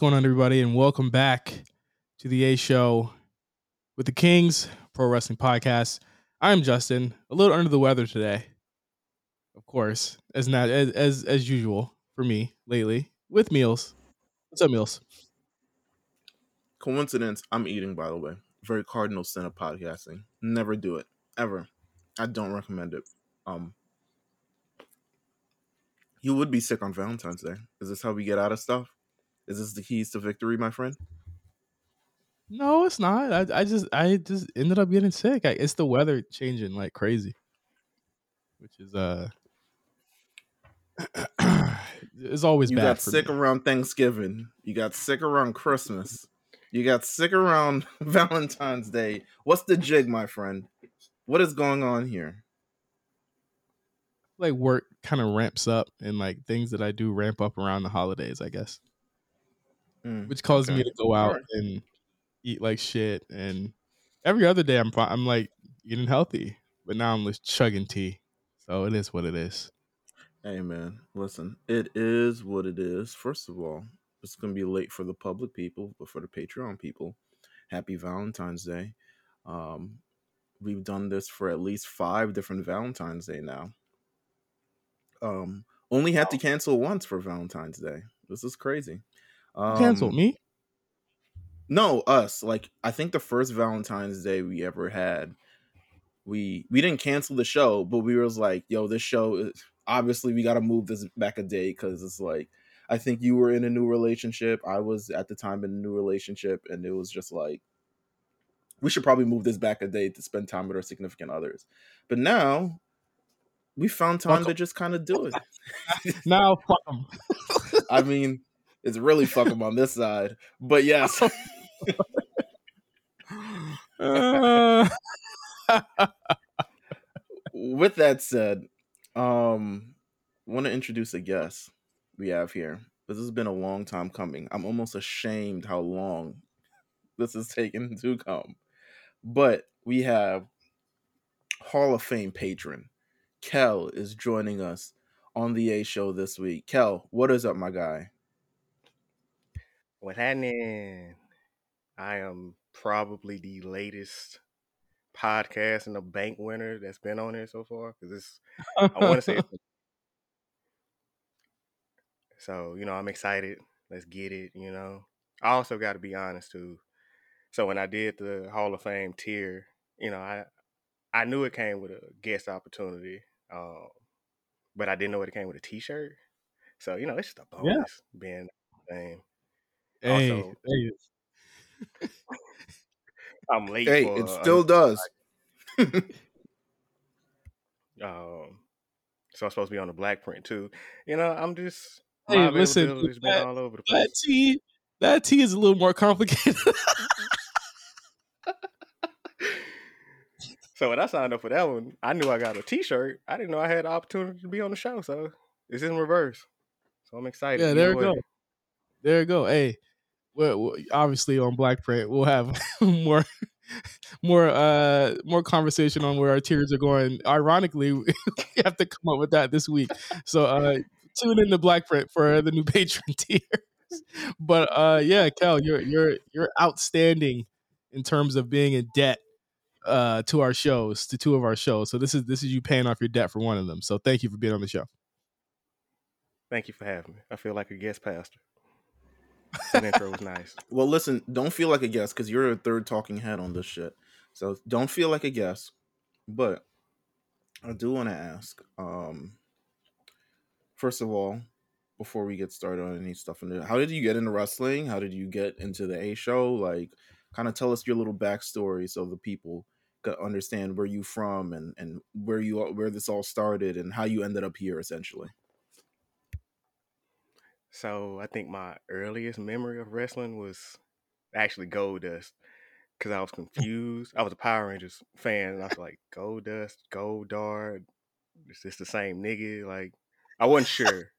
Going on, everybody, and welcome back to the A Show with the Kings Pro Wrestling Podcast. I'm Justin, a little under the weather today, of course, as not as as, as usual for me lately with Meelz. What's up, Meelz? Coincidence, I'm eating, by the way. Very cardinal sin of podcasting. Never do it. Ever. I don't recommend it. Um You would be sick on Valentine's Day. Is this how we get out of stuff? Is this the keys to victory, my friend? No, it's not. I, I just I just ended up getting sick. I, it's the weather changing like crazy, which is uh, it's always You bad. You got sick me. around Thanksgiving. You got sick around Christmas. You got sick around Valentine's Day. What's the jig, my friend? What is going on here? like work kind of ramps up and like things that I do ramp up around the holidays, I guess, Mm, which causes me to go out Alright. and eat like shit. And every other day, I'm I'm like eating healthy, but now I'm just chugging tea. So it is what it is. Hey man, listen, it is what it is. First of all, it's gonna be late for the public people, but for the Patreon people, happy Valentine's Day. Um, we've done this for at least five different Valentine's Day now. Um, only had to cancel once for Valentine's Day. This is crazy. Um, Cancel me. No, us. Like I think the first Valentine's Day we ever had, we we didn't cancel the show, but we was like, "Yo, this show is obviously we got to move this back a day because it's like I think you were in a new relationship. I was at the time in a new relationship, and it was just like we should probably move this back a day to spend time with our significant others. But now we found time Fuck to 'em. just kind of do it. Now. I mean, it's really fuck them on this side, but yes. Uh, with that said, um, want to introduce a guest we have here. This has been a long time coming. I'm almost ashamed how long this has taken to come. But we have Hall of Fame patron Kel is joining us on the A show this week. Kel, what is up, my guy? What's happening? I am probably the latest podcast and the bank winner that's been on here so far because it's. I want to say. so you know, I'm excited. Let's get it. You know, I also got to be honest too. So when I did the Hall of Fame tier, you know, I I knew it came with a guest opportunity, um, but I didn't know it came with a T-shirt. So you know, it's just a Yeah. bonus being fame. Hey, Also- hey, I'm late. Hey, for it a- still does. Um, so I'm supposed to be on the black print too. You know, I'm just Hey, listen, availability has been that- all over the that place. tea, that tea is a little more complicated. So when I signed up for that one, I knew I got a T-shirt. I didn't know I had the opportunity to be on the show. So it's in reverse. So I'm excited. Yeah, there you way. go. There you go. Hey, obviously on Black Print, we'll have more, more, uh, more conversation on where our tiers are going. Ironically, we have to come up with that this week. So, uh, tune in to Black Print for the new patron tiers. But uh, yeah, Kel, you're you're you're outstanding in terms of being in debt uh to our shows to two of our shows so this is this is you paying off your debt for one of them so thank you for being on the show Thank you for having me. I feel like a guest pastor. That intro was nice. Well, listen, don't feel like a guest because you're a third talking head on this shit. So don't feel like a guest. But I do want to ask, um, first of all, before we get started on any stuff in there, how did you get into wrestling? How did you get into the A show? Like, kind of tell us your little backstory so the people could understand where you from and and where you where this all started and how you ended up here, essentially. So I think my earliest memory of wrestling was actually Goldust because I was confused. I was a Power Rangers fan, and I was like, Goldust, Gold Dart, is this the same nigga? Like, I wasn't sure,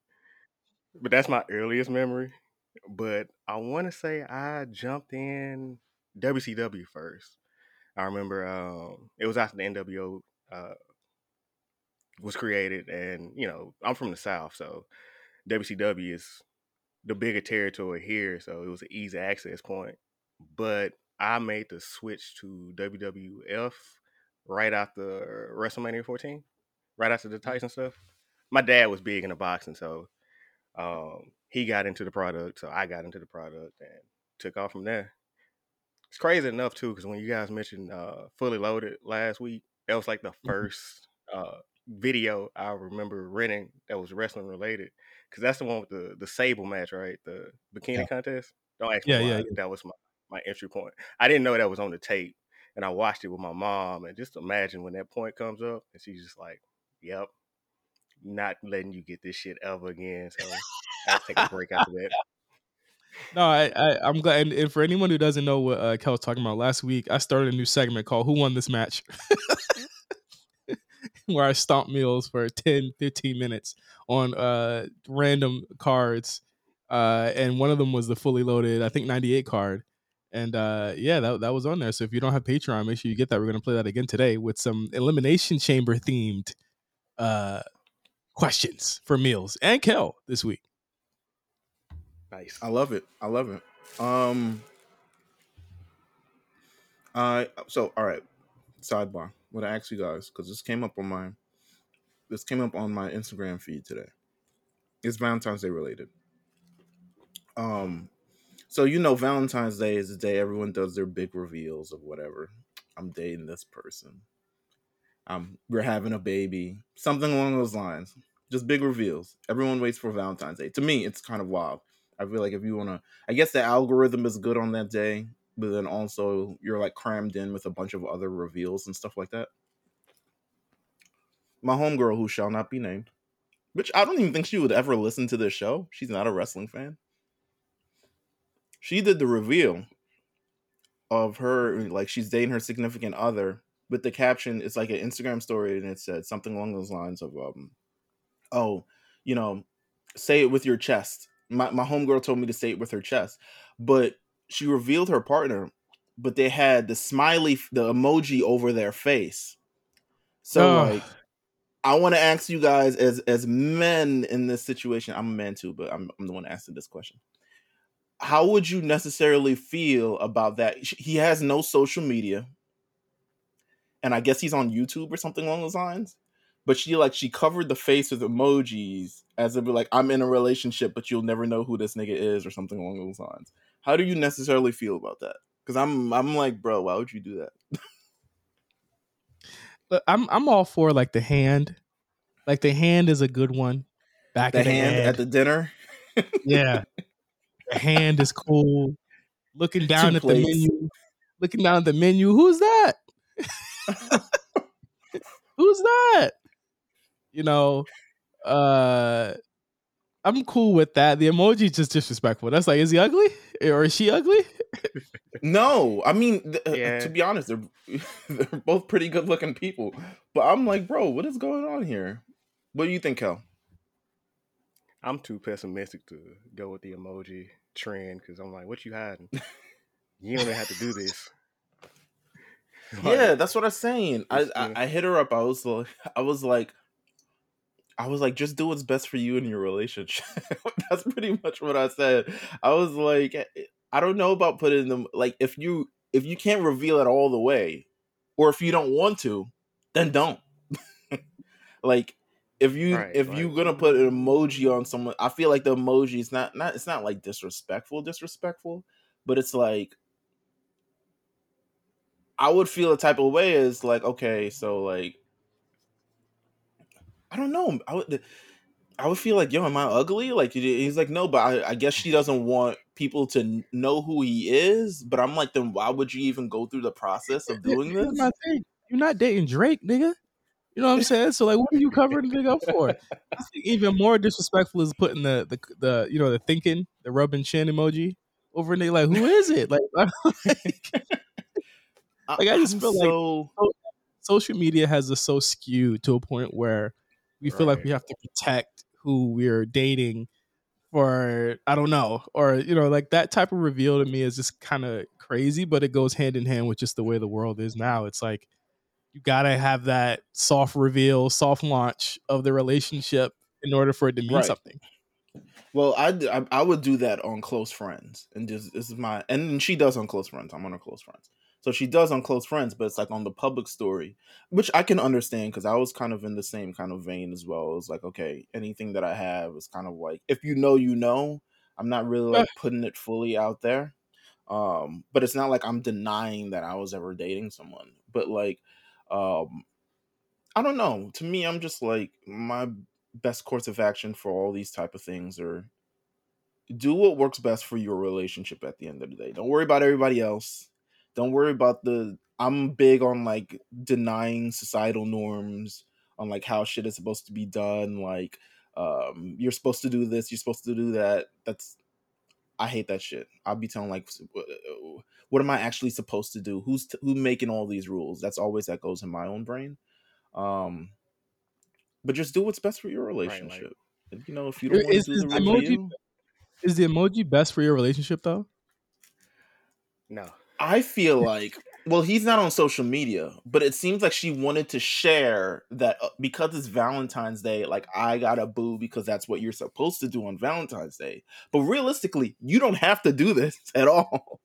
but that's my earliest memory. But I want to say I jumped in WCW first. I remember um, it was after the NWO uh, was created, and you know I'm from the South, so WCW is the bigger territory here, so it was an easy access point. But I made the switch to WWF right after WrestleMania 14, right after the Mm-hmm. Tyson stuff. My dad was big into boxing, so um, he got into the product, so I got into the product and took off from there. It's crazy enough too, because when you guys mentioned uh, Fully Loaded last week, that was like the Mhm. first uh, video I remember renting that was wrestling related. Because that's the one with the the sable match, right? The bikini Yeah. contest. Don't ask me Yeah, why. yeah, yeah. That was my my entry point. I didn't know that was on the tape, and I watched it with my mom. And just imagine when that point comes up, and she's just like, "Yep, not letting you get this shit ever again." So I take a break after that. No, I, I I'm glad. And, and for anyone who doesn't know what uh, Kel was talking about last week, I started a new segment called "Who Won This Match," where I stomp Meelz for 10, 15 minutes on uh random cards, uh, and one of them was the fully loaded, I think '98 card. And uh, yeah, that, that was on there. So if you don't have Patreon, make sure you get that. We're gonna play that again today with some elimination chamber themed uh questions for Meelz and Kel this week. Nice. I love it. I love it. Um I so all right. Sidebar. What I ask you guys, because this came up on my this came up on my Instagram feed today. It's Valentine's Day related. Um so you know Valentine's Day is the day everyone does their big reveals of whatever. I'm dating this person. Um we're having a baby. Something along those lines. Just big reveals. Everyone waits for Valentine's Day. To me, it's kind of wild. I feel like if you want to, I guess the algorithm is good on that day, but then also you're like crammed in with a bunch of other reveals and stuff like that. My homegirl, who shall not be named, which I don't even think she would ever listen to this show. She's not a wrestling fan. She did the reveal of her, like she's dating her significant other, with the caption, it's like an Instagram story, and it said something along those lines of, um, oh, you know, say it with your chest. My my homegirl told me to say it with her chest, but she revealed her partner, but they had the smiley, the emoji over their face. So Ugh. like, I want to ask you guys as as men in this situation. I'm a man too, but I'm I'm the one asking this question. How would you necessarily feel about that? He has no social media, and I guess he's on YouTube or something along those lines. But she like she covered the face with emojis as if like I'm in a relationship, but you'll never know who this nigga is or something along those lines. How do you necessarily feel about that? Because I'm I'm like, bro, why would you do that? But I'm I'm all for like the hand. Like the hand is a good one. Back The the hand at the dinner, yeah. The hand is cool. Looking down Two at plates. the menu. Looking down at the menu. Who's that? Who's that? You know, uh I'm cool with that. The emoji is just disrespectful. That's like, is he ugly? Or is she ugly? No, I mean, th- uh, Yeah. to be honest, they're they're both pretty good looking people. But I'm like, bro, what is going on here? What do you think, Kel? I'm too pessimistic to go with the emoji trend because I'm like, what you hiding? You don't even have to do this. Like, Yeah, that's what I'm saying. I, I I hit her up. I was like, I was like, I was like, just do what's best for you in your relationship. that's pretty much what I said. I was like, eh, I don't know about putting them like if you if you can't reveal it all the way, or if you don't want to, then don't. like if you Right, if like- you're gonna put an emoji on someone, I feel like the emoji is not not it's not like disrespectful, disrespectful, but it's like I would feel a type of way is like, okay, so like I don't know. I would I would feel like, yo, am I ugly? Like he's like, no, but I, I guess she doesn't want people to know who he is. But I'm like, then why would you even go through the process of doing this? You're not dating Drake, nigga. You know what I'm saying? So like, what are you covering the nigga up for? I think even more disrespectful is putting the the the you know the thinking the rubbing chin emoji over nigga. Like, who is it? Like, like Like, I just I'm feel like- social media has us so skewed to a point where we feel like we have to protect who we're dating for I don't know or you know like that type of reveal to me is just kind of crazy but it goes hand in hand with just the way the world is now it's like you got to have that soft reveal soft launch of the relationship in order for it to mean Right. something Well, I, I I would do that on close friends, and just this is my and she does on close friends. I'm on her close friends, so she does on close friends, but it's like on the public story, which I can understand because I was kind of in the same kind of vein as well. It's like okay, anything that I have is kind of like if you know, you know. I'm not really like putting it fully out there, um, but it's not like I'm denying that I was ever dating someone. But like, um, I don't know. To me, I'm just like my best course of action for all these type of things are do what works best for your relationship at the end of the day. Don't worry about everybody else. Don't worry about the I'm big on like denying societal norms on like how shit is supposed to be done like um you're supposed to do this, you're supposed to do that. That's I hate that shit. I'll be telling like what am I actually supposed to do? Who's t- who making all these rules? That's always that goes in my own brain. Um but just do what's best for your relationship. Right, like, you know, if you don't want to do the emoji, is the emoji best for your relationship though? No. I feel like well, he's not on social media, but it seems like she wanted to share that uh, because it's Valentine's Day, like I got a boo because that's what you're supposed to do on Valentine's Day. But realistically, you don't have to do this at all.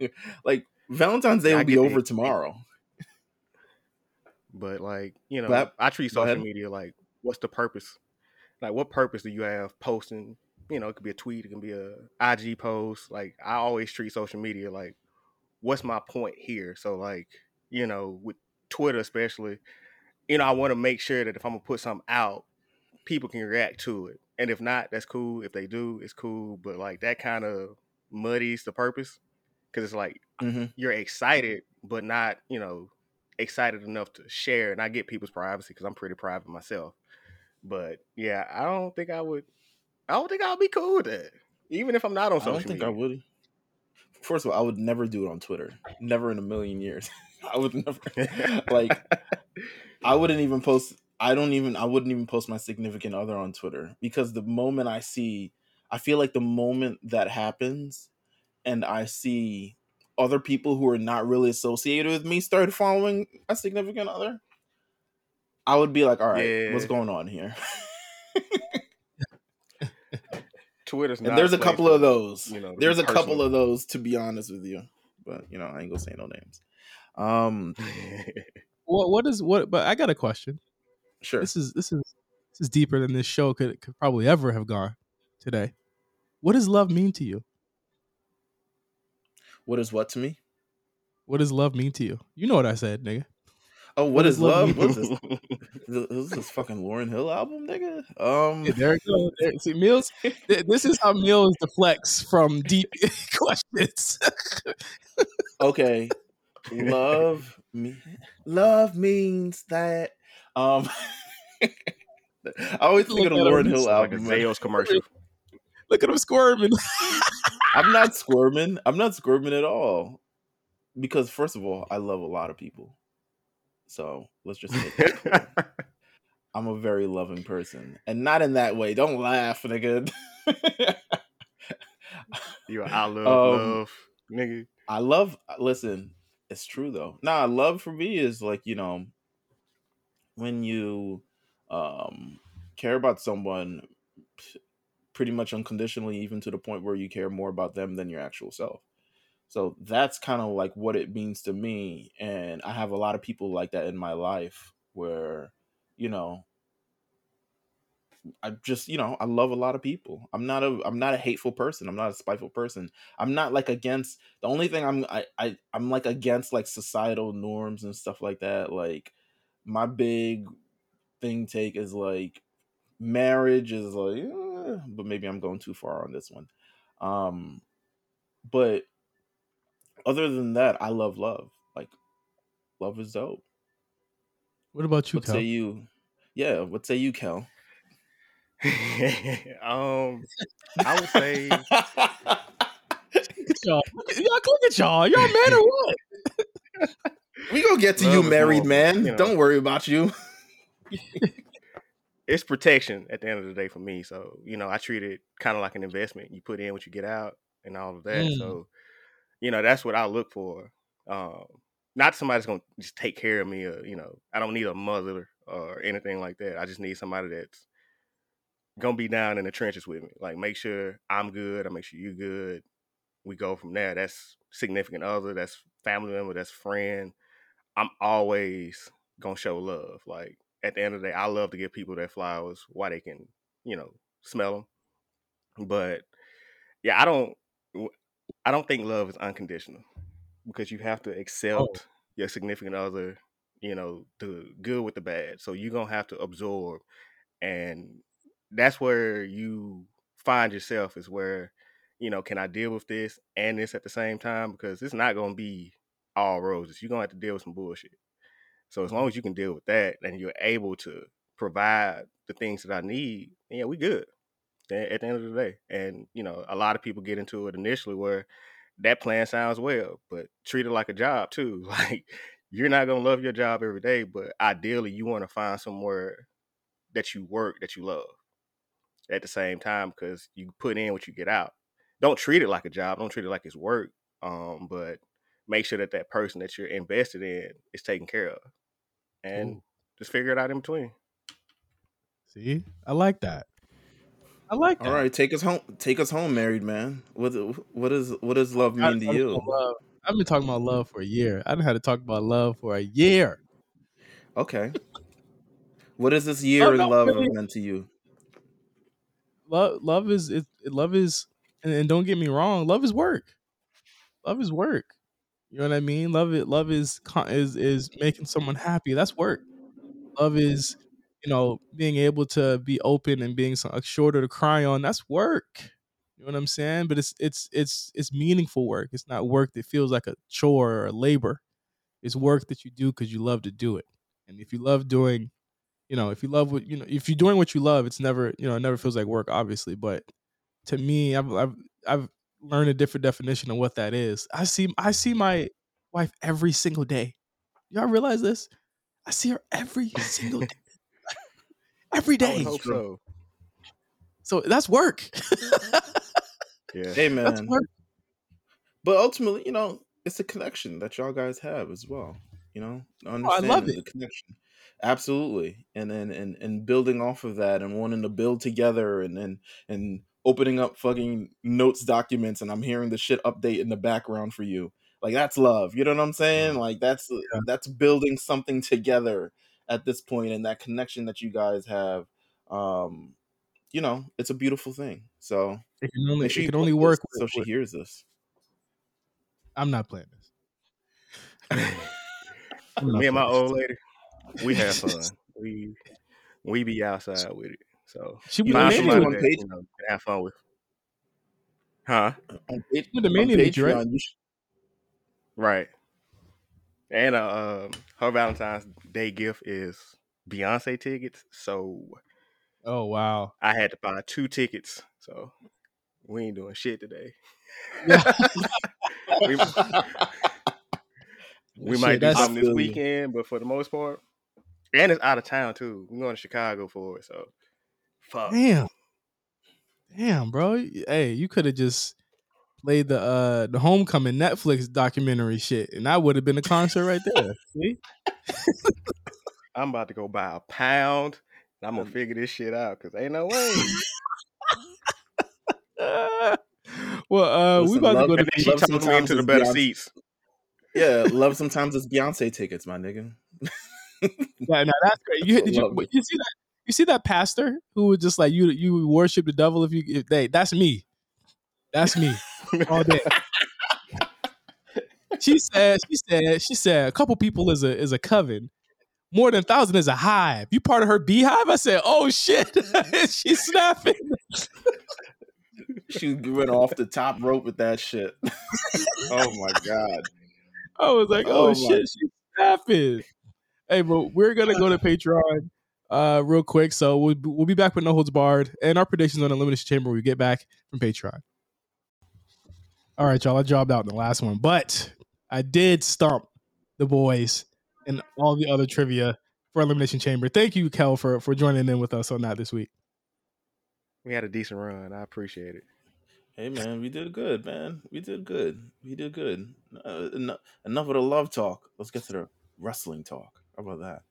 like Valentine's Day will be over tomorrow. But like, you know, but, I treat social media like what's the purpose? Like what purpose do you have posting? You know, it could be a tweet, it can be a IG post. Like I always treat social media like what's my point here? So like, you know, with Twitter especially, you know, I want to make sure that if I'm gonna put something out, people can react to it. And if not, that's cool. If they do, it's cool. But like that kind of muddies the purpose because it's like mm-hmm. you're excited, but not, you know, excited enough to share. And I get people's privacy because I'm pretty private myself. But yeah, I don't think I would. I don't think I'll be cool with that. Even if I'm not on social I don't think media. I would. First of all, I would never do it on Twitter. Never in a million years. I would never like. I wouldn't even post. I don't even. I wouldn't even post my significant other on Twitter because the moment I see, I feel like the moment that happens, and I see other people who are not really associated with me start following a significant other, I would be like, all right, yeah. what's going on here? Twitter's and there's a, a couple of those. You know, there's a couple of those to be honest with you, but you know, I ain't gonna say no names. Um, what what is what? But I got a question. Sure. This is this is this is deeper than this show could could probably ever have gone today. What does love mean to you? What is what to me? What does love mean to you? You know what I said, nigga. Oh, what, what is love? What's this? this is this fucking Lauryn Hill album, nigga. Um, yeah, there it goes. There, see, Meelz. this is how Meelz deflects from deep questions. okay, love me. Love means that. Um, I always think of the Lauryn Hill album. Like a Zales commercial. Look at him squirming. I'm not squirming. I'm not squirming at all. Because first of all, I love a lot of people. So let's just I'm a very loving person. And not in that way. Don't laugh, nigga. you I love um, love, nigga. I love listen, it's true though. Nah, love for me is like, you know, when you um care about someone pretty much unconditionally, even to the point where you care more about them than your actual self. So that's kind of like what it means to me. And I have a lot of people like that in my life where, you know, I just, you know, I love a lot of people. I'm not a I'm not a hateful person. I'm not a spiteful person. I'm not like against the only thing I'm I, I I'm like against like societal norms and stuff like that. Like my big thing take is like marriage is like eh, but maybe I'm going too far on this one. Um but other than that, I love love. Like love is dope. What about you, what Kel? say you? Yeah, what say you, Kel? um I would say look at y'all. Y'all look at y'all. Y'all man or what? we gonna get to love you, married man. You know. Don't worry about you it's protection at the end of the day for me. So, you know, I treat it kind of like an investment. You put in what you get out and all of that. Mm. So, you know, that's what I look for. Um, not somebody's gonna just take care of me or, you know, I don't need a mother or anything like that. I just need somebody that's gonna be down in the trenches with me. Like make sure I'm good. I make sure you're good. We go from there. That's significant other. That's family member. That's friend. I'm always gonna show love. Like at the end of the day, I love to give people their flowers while they can, you know, smell them. But yeah, I don't. I don't think love is unconditional because you have to oh. accept oh. your significant other. You know, the good with the bad. So you're gonna have to absorb, and that's where you find yourself. Is where you know, can I deal with this and this at the same time? Because it's not gonna be all roses. You're gonna have to deal with some bullshit. So as long as you can deal with that and you're able to provide the things that I need, yeah, we good. At the end of the day, and you know, a lot of people get into it initially where that plan sounds well, but treat it like a job too. Like you're not gonna love your job every day, but ideally you want to find somewhere that you work that you love at the same time because you put in what you get out. Don't treat it like a job. Don't treat it like it's work. Um, but make sure that that person that you're invested in is taken care of, and Ooh. just figure it out in between. See, I like that. I like that. All right, take us home. Take us home, married man. What what is what does love mean to you? I've been talking about love for a year. I don't had to talk about love for a year. Okay. what is this year no, love really. meant to you? Love, love is it, love is, and, and don't get me wrong, love is work. Love is work. You know what I mean? Love it. Love is is is making someone happy. That's work. Love is, you know, being able to be open and being a shoulder to cry on. That's work. You know what I'm saying? But it's it's it's it's meaningful work. It's not work that feels like a chore or a labor. It's work that you do because you love to do it. And if you love doing, you know, if you love what you know, if you're doing what you love, it's never you know, it never feels like work, obviously. But to me, I've I've I've learn a different definition of what that is. I see I see my wife every single day. Y'all realize this? I see her every single day. Every day. so. so that's work. yeah. Hey man. But ultimately, you know, it's a connection that y'all guys have as well. You know, oh, I love it. The connection. Absolutely. And then and, and building off of that and wanting to build together and and and opening up fucking notes documents and I'm hearing the shit update in the background for you. Like that's love. You know what I'm saying? Like that's yeah. that's building something together at this point and that connection that you guys have um you know, it's a beautiful thing. So it can only, sure it can only work so she hears this. I'm not playing this. Me and my old lady, we have fun. we we be outside with it. So she would have made on page. You know, have fun with. Huh? On, page, on Patreon, right? Should... right. And uh, um, her Valentine's Day gift is Beyonce tickets. So, oh wow, I had to buy two tickets. So we ain't doing shit today. we, we might do something this weekend, but for the most part, and it's out of town too. We're going to Chicago for it, so Fuck. Damn. Damn, bro. Hey, you could have just played the uh the homecoming Netflix documentary shit, and that would have been a concert right there. See? I'm about to go buy a pound. And I'm gonna figure this shit out because ain't no way. well, uh, Listen, we about to go to. She talked me into the better Beyonce. seats. Yeah, love sometimes it's Beyonce tickets, my nigga. yeah, no, that's great. You, did you, you see that? You see that pastor who was just like you you worship the devil if you if they that's me. That's me all day. she said, she said, she said a couple people is a is a coven. More than a thousand is a hive. You part of her beehive? I said, oh shit. She's snapping. she went off the top rope with that shit. oh my god. I was like, oh, oh shit, she's snapping. Hey, but we're gonna go to Patreon uh, real quick. So we'll, we'll be back with No Holds Barred and our predictions on Elimination Chamber when we get back from Patreon. All right, y'all. I jobbed out in the last one, but I did stump the boys and all the other trivia for Elimination Chamber. Thank you, Kel, for for joining in with us on that this week. We had a decent run. I appreciate it. Hey man, we did good, man. We did good. We did good. Uh, enough, enough of the love talk. Let's get to the wrestling talk. How about that?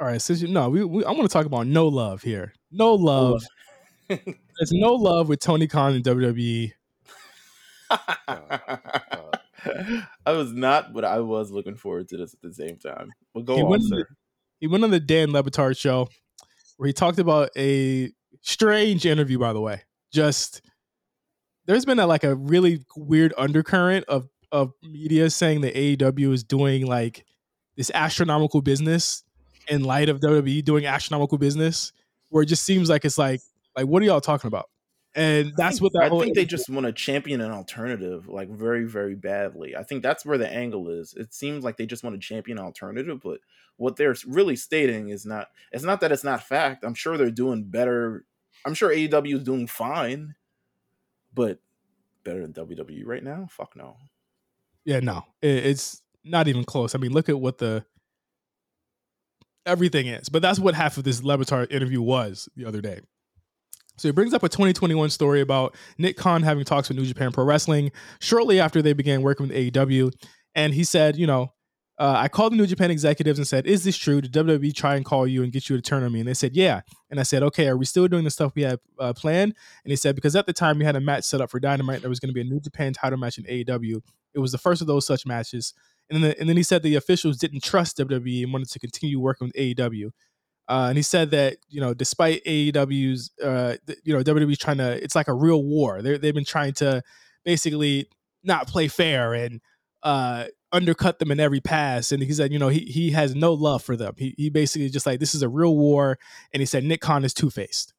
All right, since you know, we, we I want to talk about no love here. No love. There's no love with Tony Khan in WWE. I was not, but I was looking forward to this at the same time. But go He on, went- sir. He went on the Dan Le Batard show where he talked about a strange interview, by the way. Just there's been a, like a really weird undercurrent of of media saying that AEW is doing like this astronomical business in light of WWE doing astronomical business, where it just seems like it's like like what are y'all talking about? And that's what that I whole think they just want to champion an alternative, like very, very badly. I think that's where the angle is. It seems like they just want to champion alternative, but what they're really stating is not. It's not that it's not fact. I'm sure they're doing better. I'm sure AEW is doing fine, but better than WWE right now? Fuck no. Yeah, no, it's not even close. I mean, look at what the everything is. But that's what half of this Le Batard interview was the other day. So he brings up a 2021 story about Nick Khan having talks with New Japan Pro Wrestling shortly after they began working with AEW, and he said, you know. Uh, I called the New Japan executives and said, "Is this true? Did WWE try and call you and get you to turn on me?" And they said, "Yeah." And I said, "Okay, are we still doing the stuff we had uh, planned?" And he said, "Because at the time we had a match set up for Dynamite, there was going to be a New Japan title match in AEW. It was the first of those such matches. And then, and then he said the officials didn't trust WWE and wanted to continue working with AEW. Uh, and he said that you know, despite AEW's, uh, you know, WWE's trying to, it's like a real war. They they've been trying to basically not play fair and uh, undercut them in every pass. And he said, you know, he he has no love for them. He he basically just like this is a real war. And he said Nick Khan is two faced.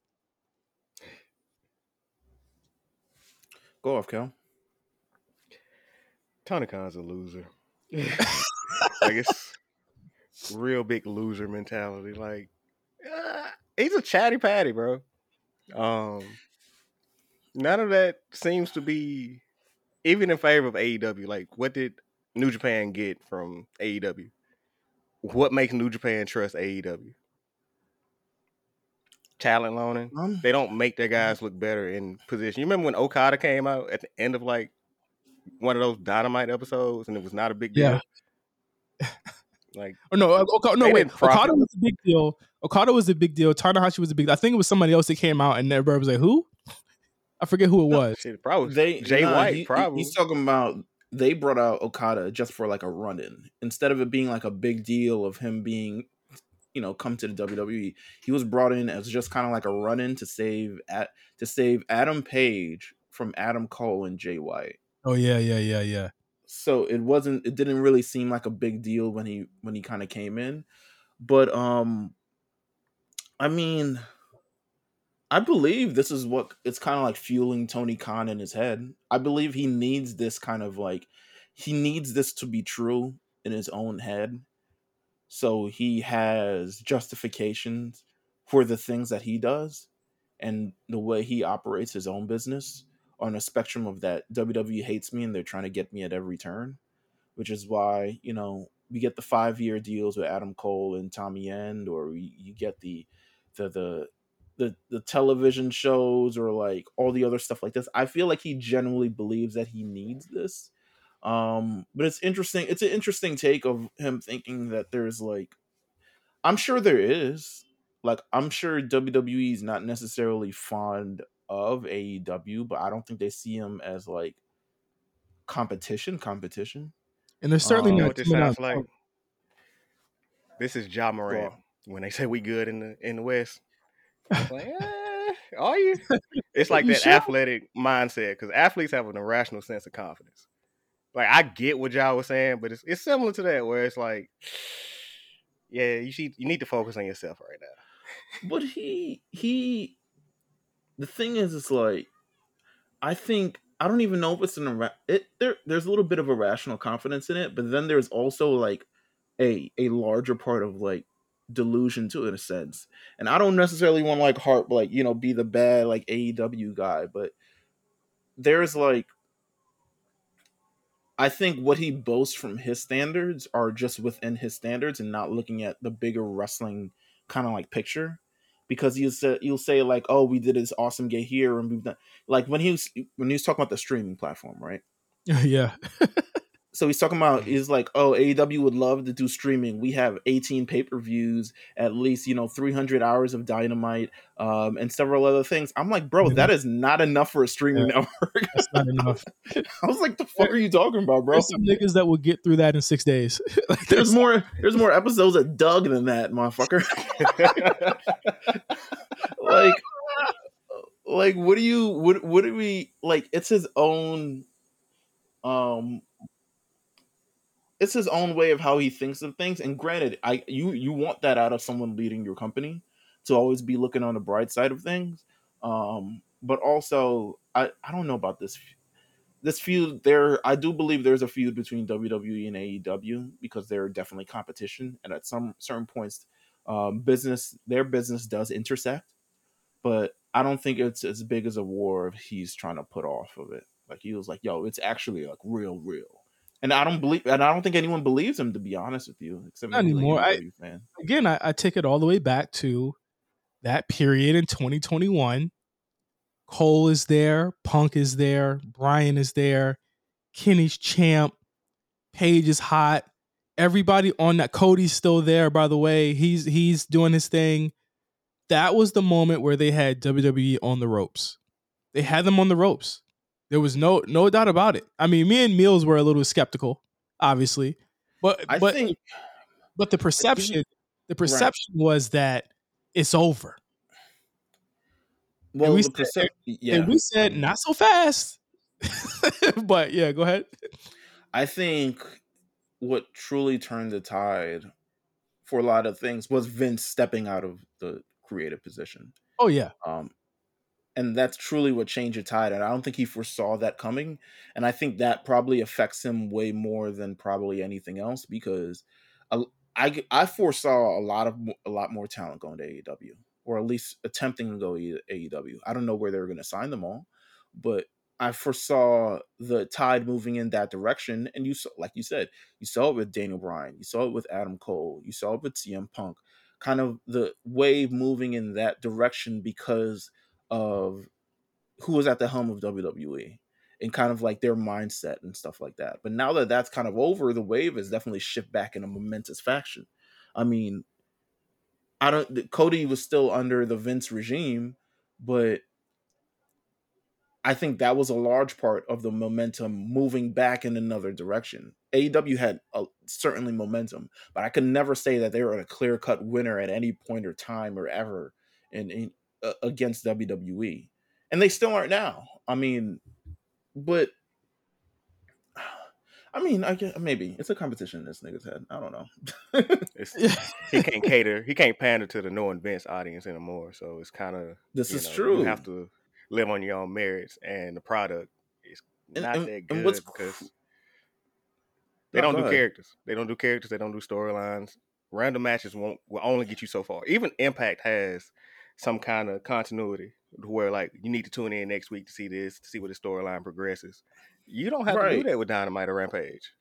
Go off, Kel. Tony Khan's a loser. like it's real big loser mentality. Like uh, he's a chatty patty, bro. Um, none of that seems to be even in favor of AEW. Like, what did New Japan get from AEW? What makes New Japan trust AEW? Talent loaning. Um, They don't make their guys look better in position. You remember when Okada came out at the end of like one of those Dynamite episodes, and it was not a big deal. like Oh no, uh, Oka- no wait. Okada was a big deal. Okada was a big deal. Tanahashi was a big. I think it was somebody else that came out, and everybody was like, "Who?" I forget who it was. shit, probably they Jay nah, White. he- he- probably he's talking about they brought out Okada just for like a run in instead of it being like a big deal of him being you know come to the WWE. He was brought in as just kind of like a run in to save at to save Adam Page from Adam Cole and Jay White. Oh yeah, yeah, yeah, yeah. So it wasn't it didn't really seem like a big deal when he when he kind of came in. But um I mean I believe this is what it's kind of like fueling Tony Khan in his head. I believe he needs this kind of like he needs this to be true in his own head. So he has justifications for the things that he does and the way he operates his own business on a spectrum of that WWE hates me and they're trying to get me at every turn, which is why, you know, we get the five year deals with Adam Cole and Tommy End, or we, you get the the the the the television shows or like all the other stuff like this. I feel like he genuinely believes that he needs this. Um, but it's interesting. It's an interesting take of him thinking that there's like, I'm sure there is. Like, I'm sure WWE is not necessarily fond of AEW, but I don't think they see him as like competition. Competition. And there's certainly Um, you know not this sounds like? This is Ja Morant. When they say we good in the in the West, it's like, eh, are you? It's like You that sure? athletic mindset because athletes have an irrational sense of confidence. Like I get what y'all was saying, but it's it's similar to that where it's like, yeah, you see, you need to focus on yourself right now. but he he the thing is it's like i think i don't even know if it's an ira- it there there's a little bit of irrational confidence in it but then there's also like a a larger part of like delusion to in a sense and i don't necessarily want to like heart like you know be the bad like aew guy but there's like i think what he boasts from his standards are just within his standards and not looking at the bigger wrestling kind of like picture because you'll say you'll say like, "Oh, we did this awesome get here," and we've done like when he was when he was talking about the streaming platform, right? yeah. so he's talking about he's like, oh, AEW would love to do streaming. We have 18 pay per views, at least you know 300 hours of Dynamite, um, and several other things. I'm like, bro, that is not enough for a streaming Yeah. network. That's not enough. I was like, the fuck are you talking about, bro? There's some niggas that will get through that in six days. like, There's more. There's more episodes of Doug than that, motherfucker. like, like, what do you? What? What do we like? It's his own. Um. It's his own way of how he thinks of things, and granted, I you you want that out of someone leading your company to always be looking on the bright side of things. Um, but also, I I don't know about this this feud there i do believe there's a feud between wwe and aew because they're definitely competition and at some certain points um, business their business does intersect but i don't think it's as big as a war he's trying to put off of it like he was like yo it's actually like real real and i don't believe and i don't think anyone believes him to be honest with you except Not anymore. I- again, I, I take it all the way back to that period in 2021. Cole is there, Punk is there, Bryan is there, Kenny's champ, Page is hot. Everybody on that Cody's still there, by the way. He's he's doing his thing. That was the moment where they had WWE on the ropes. They had them on the ropes. There was no no doubt about it. I mean, me and Meelz were a little skeptical, obviously. But i but think but the perception, the perception was that it's over. well we said- percep- yeah And we said not so fast. but yeah, go ahead. I think what truly turned the tide for a lot of things was Vince stepping out of the creative position. Oh yeah. Um, and that's truly what changed the tide. And I don't think he foresaw that coming. And I think that probably affects him way more than probably anything else because I I foresaw a lot of a lot more talent going to AEW or at least attempting to go to AEW. I don't know where they were going to sign them all, but I foresaw the tide moving in that direction. And you saw, like you said, you saw it with Daniel Bryan, you saw it with Adam Cole, you saw it with CM Punk. Kind of the wave moving in that direction because of who was at the helm of WWE and kind of like their mindset and stuff like that. But now that that's kind of over, the wave has definitely shifted back in a momentous fashion. I mean, I don't. Cody was still under the Vince regime, but I think that was a large part of the momentum moving back in another direction. AEW had a, certainly momentum, but I could never say that they were a clear cut winner at any point or time or ever in, in uh, against WWE, and they still aren't now. I mean, but I mean, I guess maybe it's a competition in this nigga's head. I don't know. It's, he can't cater. He can't pander to the no Vince audience anymore. So it's kind of this is know, true. You have to live on your own merits, and the product is And- not and- that good because cr- they don't do ahead. characters. They don't do characters. They don't do storylines. Random matches won't will only get you so far. Even Impact has some kind of continuity where like you need to tune in next week to see this, to see where the storyline progresses. You don't have to do that with Dynamite or Rampage.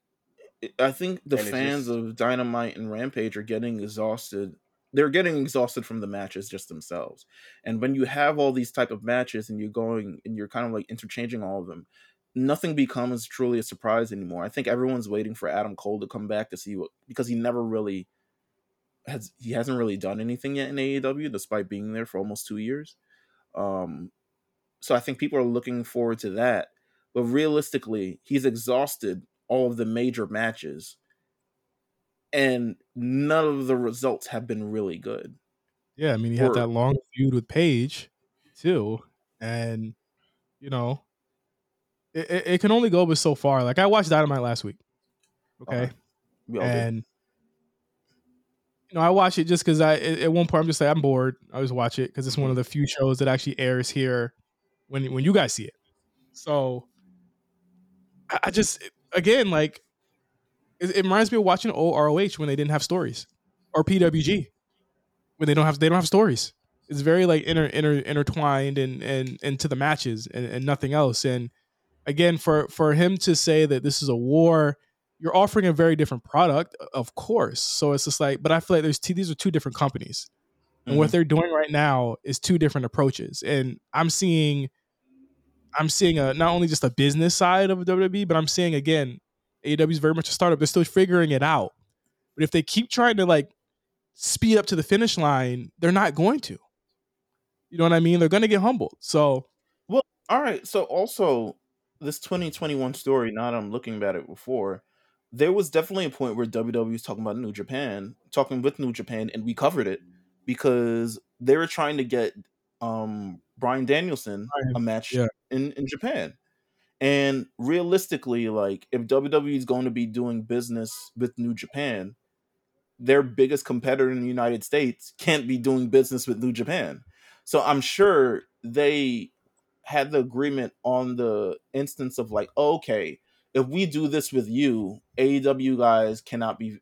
I think the And fans just- of Dynamite and Rampage are getting exhausted. They're getting exhausted from the matches just themselves. And when you have all these type of matches and you're going and you're kind of like interchanging all of them, nothing becomes truly a surprise anymore. I think everyone's waiting for Adam Cole to come back to see what because he never really has he hasn't really done anything yet in AEW despite being there for almost 2 years. Um so I think people are looking forward to that. But realistically, he's exhausted all of the major matches and none of the results have been really good. Yeah, I mean, he had that long feud with Page too, and you know, it, it, it can only go but so far. Like I watched Dynamite last week, okay, Okay. We and you know, I watch it just because I at one point I'm just like I'm bored. I always watch it because it's one of the few shows that actually airs here when when you guys see it. So I, I just again like it, it reminds me of watching old ROH when they didn't have stories or PWG when they don't have they don't have stories. It's very like inter, inter intertwined and and into the matches and, and nothing else. And again, for for him to say that this is a war, you're offering a very different product, of course. So it's just like, but I feel like there's two, these are two different companies, and what Mhm. they're doing right now is two different approaches. And I'm seeing, I'm seeing a not only just a business side of WWE, but I'm seeing again AEW is very much a startup. They're still figuring it out. But if they keep trying to like speed up to the finish line, they're not going to. You know what I mean? They're going to get humbled. So, well, all right. So also this 2021 story. Now that I'm looking at it before, there was definitely a point where WWE was talking about New Japan, talking with New Japan, and we covered it because they were trying to get um Bryan Danielson a match yeah. in in Japan. And realistically, like if WWE is going to be doing business with New Japan, their biggest competitor in the United States can't be doing business with New Japan. So I'm sure they had the agreement on the instance of like, okay, if we do this with you, AEW guys cannot be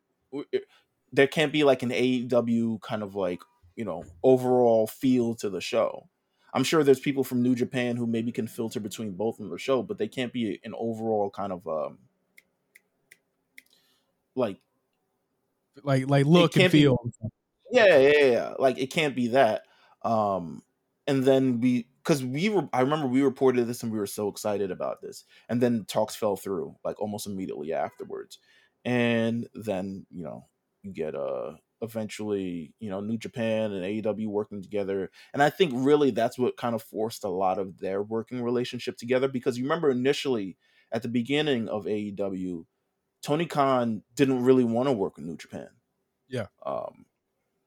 there can't be like an AEW kind of like, you know, overall feel to the show. I'm sure there's people from New Japan who maybe can filter between both of the show, but they can't be an overall kind of um like like like look and feel. Be, yeah, yeah, yeah. Like it can't be that. Um and then we because we were i remember we reported this and we were so excited about this and then talks fell through like almost immediately afterwards. And then you know you get uh eventually you know new japan and aew working together and i think really that's what kind of forced a lot of their working relationship together because you remember initially at the beginning of aew tony khan didn't really want to work with new japan. Yeah. Um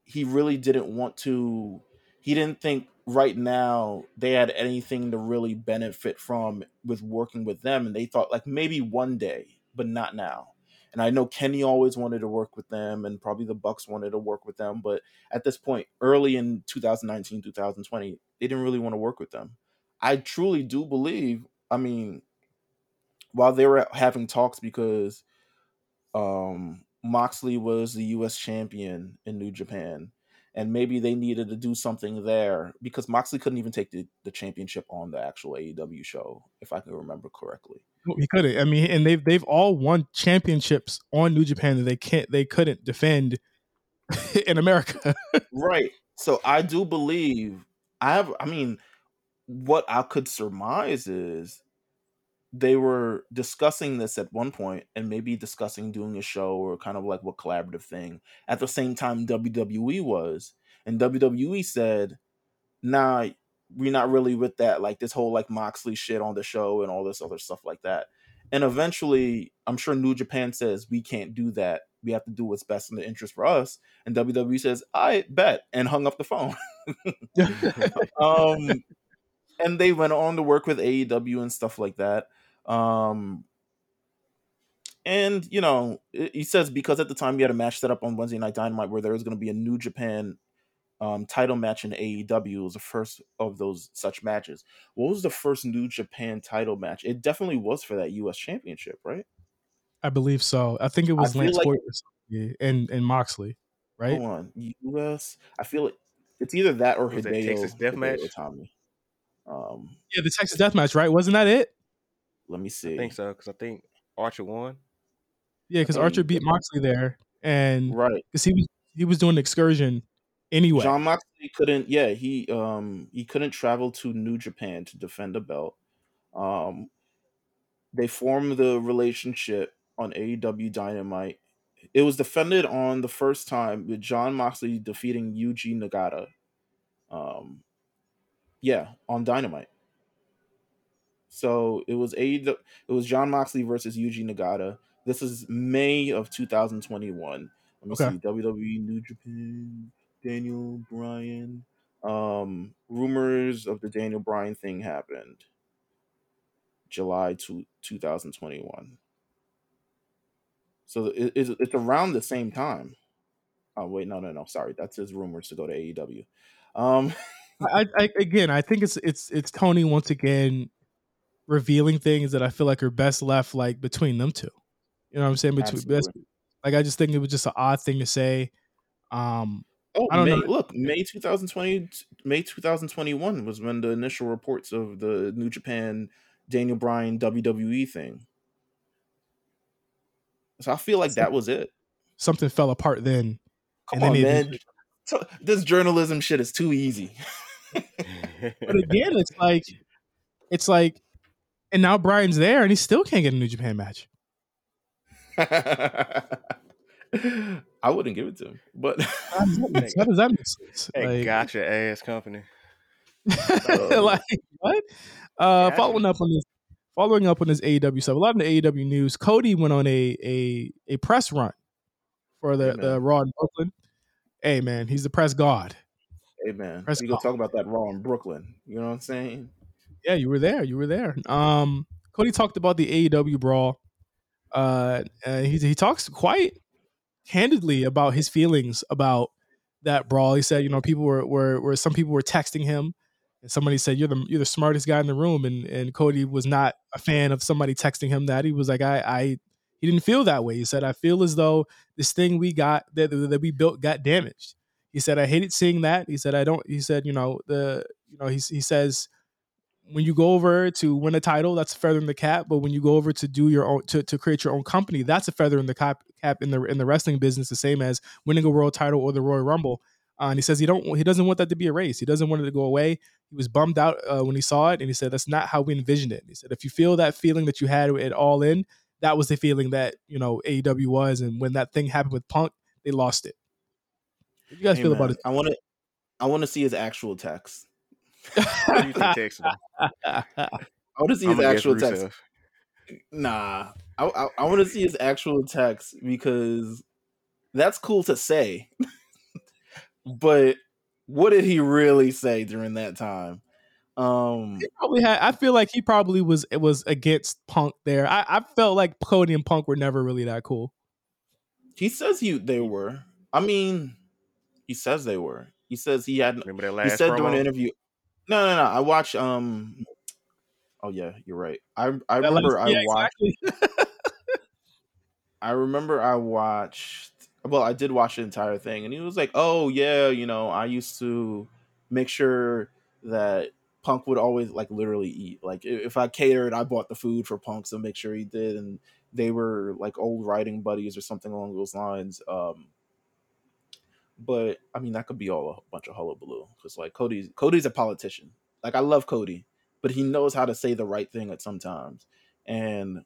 he really didn't want to he didn't think right now they had anything to really benefit from with working with them and they thought like maybe one day but not now. And i know kenny always wanted to work with them and probably the bucks wanted to work with them but at this point early in 2019 2020 they didn't really want to work with them. I truly do believe i mean while they were having talks because um moxley was the us champion in new japan and maybe they needed to do something there because Moxley couldn't even take the, the championship on the actual AEW show, if I can remember correctly. He couldn't. I mean, and they've they've all won championships on New Japan that they can't they couldn't defend in America. right. So I do believe I have. I mean, what I could surmise is they were discussing this at one point and maybe discussing doing a show or kind of like what collaborative thing at the same time WWE was. And WWE said, nah, we're not really with that. Like this whole like Moxley shit on the show and all this other stuff like that. And eventually, I'm sure New Japan says we can't do that. We have to do what's best in the interest for us. And WWE says, I bet, and hung up the phone. um, and they went on to work with AEW and stuff like that. Um, and you know, he says because at the time he had a match set up on Wednesday Night Dynamite where there was going to be a New Japan um, title match in AEW. It was the first of those such matches. What was the first New Japan title match? It definitely was for that U.S. Championship, right? I believe so. I think it was Lance like, and and Moxley, right? Hold on, U.S. I feel it. It's either that or was Hideo, Texas Death Match. Tommy. Um, yeah, the Texas Death Match, right? Wasn't that it? Let me see. I think so because I think Archer won. Yeah, because Archer beat Moxley there, and right because he was he was doing excursion anyway. Jon Moxley couldn't. Yeah, he um he couldn't travel to New Japan to defend a belt. Um, they formed the relationship on AEW Dynamite. It was defended on the first time with Jon Moxley defeating Yuji Nagata. Um, yeah, on Dynamite. So it was a it was Jon Moxley versus Yuji Nagata. This is May of 2021. Let me okay. see. WWE New Japan, Daniel Bryan. Um, rumors of the Daniel Bryan thing happened July to 2021. So it, it's, it's around the same time. Oh wait, no, no, no. Sorry, that's his rumors to go to AEW. Um, I, I again, I think it's it's it's Tony once again revealing things that I feel like are best left like between them two. You know what I'm saying? Between best, like I just think it was just an odd thing to say. Um Oh, I don't May, know. Look, May 2020, May 2021 was when the initial reports of the New Japan Daniel Bryan WWE thing. So I feel like that was it. Something fell apart then. Come on, man. This journalism shit is too easy. but again, it's like, it's like and now Bryan's there and he still can't get a New Japan match. I wouldn't give it to him, but How does that make, how does that make sense? Hey, Like, gotcha ass company. like what? Uh, Gotcha. following up on this, following up on this AEW stuff. A lot of the AEW news. Cody went on a a a press run for the Hey, the. Raw in Brooklyn. Hey man, he's the press god. hey man, Press we gonna talk about that Raw in Brooklyn. You know what I'm saying? Yeah, you were there. You were there. Um, Cody talked about the AEW brawl. Uh, he he talks quite candidly about his feelings about that brawl. He said, you know, people were were, were some people were texting him, and somebody said, "You're the you're the smartest guy in the room," and and Cody was not a fan of somebody texting him that. He was like, I I he didn't feel that way. He said, I feel as though this thing we got that that we built got damaged. He said, I hated seeing that. He said, I don't. He said, you know the you know he he says when you go over to win a title, that's a feather in the cap. But when you go over to do your own to, to create your own company, that's a feather in the cap cap in the in the wrestling business, the same as winning a world title or the Royal Rumble. Uh, and he says he don't he doesn't want that to be a race. He doesn't want it to go away. He was bummed out uh, when he saw it, and he said that's not how we envisioned it. He said if you feel that feeling that you had it all in, that was the feeling that you know AEW was, and when that thing happened with Punk, they lost it. What do you guys Hey, feel man, about it? I want to, I want to see his actual text. Who you think texted him? I want to see I'm his actual text. Nah, I I, I want to see his actual text because that's cool to say, but what did he really say during that time? Um, He probably had. I feel like he probably was it was against Punk there. I, I felt like Cody and Punk were never really that cool. he says he they were. I mean, he says they were. He says he had. Remember that He said promo? during the interview. No, no, no. I watched. Um. Oh yeah, you're right. I I That remember last- I yeah, watched. exactly. I remember I watched. Well, I did watch the entire thing, and he was like, "Oh yeah, you know, I used to make sure that Punk would always like literally eat. Like if I catered, I bought the food for Punk to make sure he did, and they were like old writing buddies or something along those lines. Um, but I mean, that could be all a bunch of hullabaloo because like Cody's Cody's a politician. Like I love Cody, but he knows how to say the right thing at sometimes, and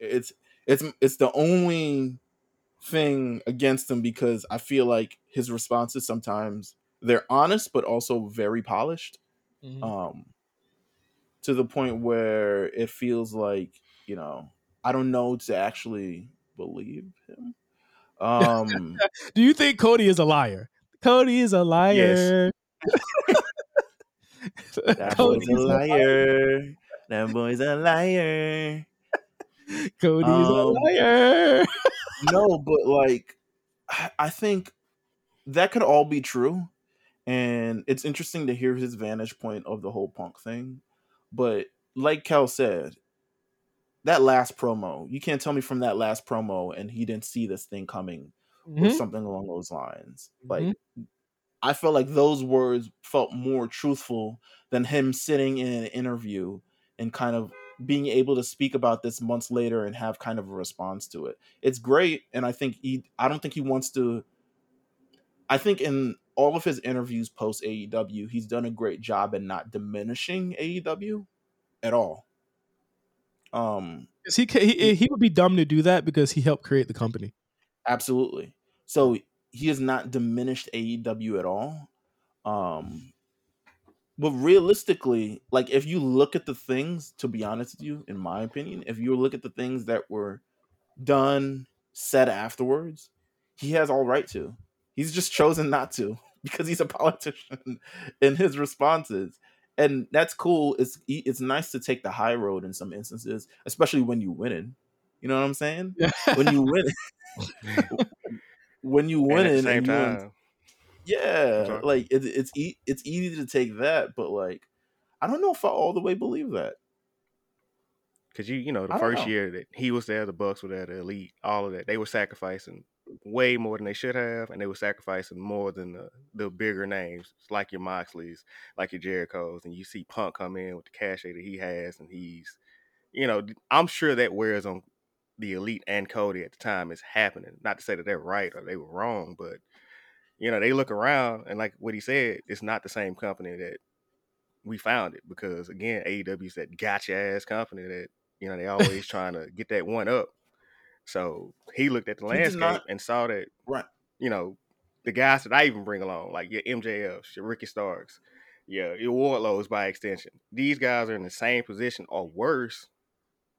it's it's it's the only thing against him because I feel like his responses sometimes they're honest but also very polished Mhm. um to the point where it feels like you know I don't know to actually believe him um Do you think Cody is a liar? Cody is a liar. that boy's a liar that boy's a liar Cody's a Um, liar. no, but like I think that could all be true. And it's interesting to hear his vantage point of the whole punk thing. But like Kel said, that last promo, you can't tell me from that last promo and he didn't see this thing coming or Mhm. something along those lines. Like Mhm. I felt like those words felt more truthful than him sitting in an interview and kind of being able to speak about this months later and have kind of a response to it. It's great, and I think he. I don't think he wants to. I think in all of his interviews post AEW, he's done a great job in not diminishing AEW at all. Um, he, he he would be dumb to do that because he helped create the company. Absolutely. So he has not diminished AEW at all. Um but realistically, like if you look at the things, to be honest with you, in my opinion, if you look at the things that were done, said afterwards, he has all right to. He's just chosen not to because he's a politician in his responses. And that's cool. It's e, it's nice to take the high road in some instances, especially when you win. It. You know what I'm saying? When you win when you And win at it and you win- yeah, like it, it's e- it's easy to take that, but like I don't know if I all the way believe that. because you you know the first know. year that he was there, the Bucks were there, the Elite, all of that, they were sacrificing way more than they should have, and they were sacrificing more than the, the bigger names, like your Moxleys, like your Jericho's, and you see Punk come in with the cachet that he has, and he's, you know, I'm sure that wears on the Elite and Cody at the time is happening. Not to say that they're right or they were wrong, but you know they look around and like what he said, it's not the same company that we found it because again, AEW is that gotcha ass company that you know they always trying to get that one up. So he looked at the He landscape not- and saw that Right. you know the guys that I even bring along, like your MJFs, your Ricky Starks, yeah, your Wardlows by extension. These guys are in the same position or worse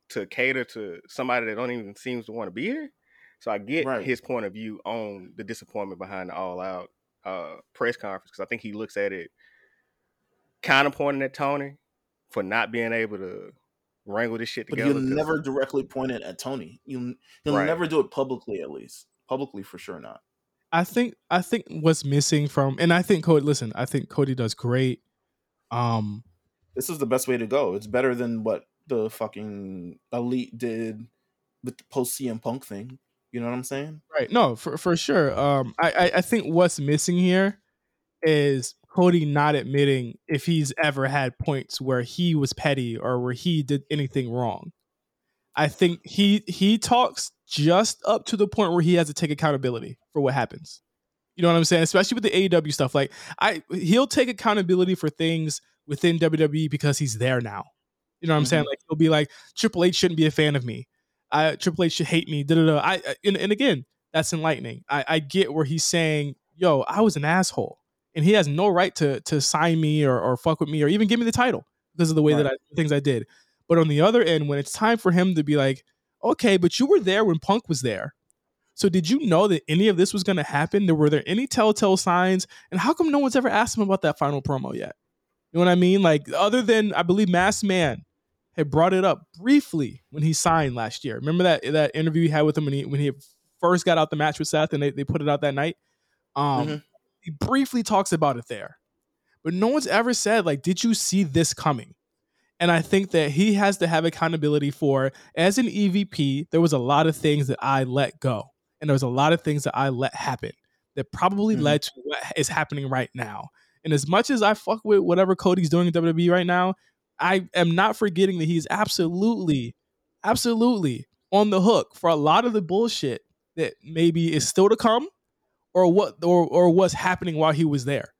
to cater to somebody that don't even seems to want to be here. So I get Right. his point of view on the disappointment behind the All Out uh, press conference because I think he looks at it kind of pointing at Tony for not being able to wrangle this shit together. But together. he'll 'cause- never directly point it at Tony. He'll, he'll Right. never do it publicly, at least. Publicly, for sure not. I think I think what's missing from and I think Cody listen, I think Cody does great. Um This is the best way to go. It's better than what the fucking elite did with the post CM Punk thing. You know what I'm saying? right. No, for for sure. Um I, I I think what's missing here is Cody not admitting if he's ever had points where he was petty or where he did anything wrong. I think he he talks just up to the point where he has to take accountability for what happens. You know what I'm saying? Especially with the AEW stuff. Like I he'll take accountability for things within WWE because he's there now. You know what I'm saying? Mm-hmm. Like he'll be like, Triple H shouldn't be a fan of me. I Triple H should hate me. Da, da, da. I- and, and again, that's enlightening. I, I get where he's saying, yo, I was an asshole. And he has no right to to sign me or, or fuck with me or even give me the title because of the way that I things I did. But on the other end, when it's time for him to be like, okay, but you were there when Punk was there. So did you know that any of this was going to happen? There were there any telltale signs? And how come no one's ever asked him about that final promo yet? You know what I mean? Like other than I believe Mass Man had brought it up briefly when he signed last year. Remember that that interview he had with him when he when he first got out the match with Seth and they, they put it out that night. Um, Mhm. He briefly talks about it there, but no one's ever said like, did you see this coming? And I think that he has to have accountability for as an EVP, there was a lot of things that I let go. And there was a lot of things that I let happen that probably Mhm. led to what is happening right now. And as much as I fuck with whatever Cody's doing in WWE right now, I am not forgetting that he's absolutely, absolutely on the hook for a lot of the bullshit that maybe is still to come or what or or what's happening while he was there.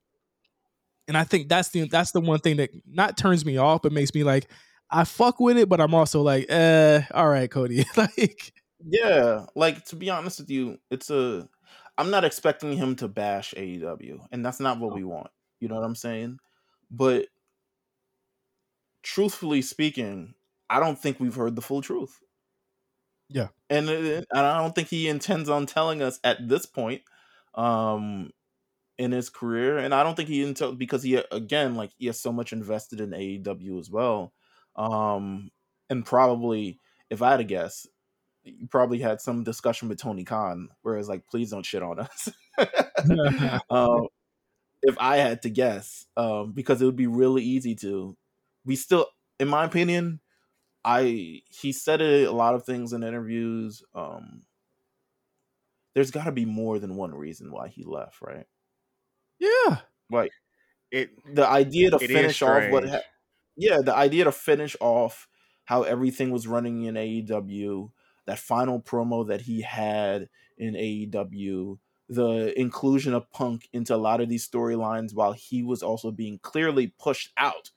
And I think that's the that's the one thing that not turns me off, but makes me like, I fuck with it, but I'm also like, eh, all right, Cody. like Yeah, like to be honest with you, it's a. I'm not expecting him to bash AEW, and that's not what we want. You know what I'm saying? But truthfully speaking, I don't think we've heard the full truth. Yeah. and it- and I don't think he intends on telling us at this point, um, in his career, and I don't think he until because he again like he has so much invested in AEW as well, um, and probably if I had to guess, you probably had some discussion with Tony Khan, where it's like, please don't shit on us. um, if I had to guess, um, because it would be really easy to. We still, in my opinion, I he said it, a lot of things in interviews. Um, there's got to be more than one reason why he left, right? yeah. Like it the idea to finish off what, ha- yeah, the idea to finish off how everything was running in AEW, that final promo that he had in AEW, the inclusion of Punk into a lot of these storylines while he was also being clearly pushed out.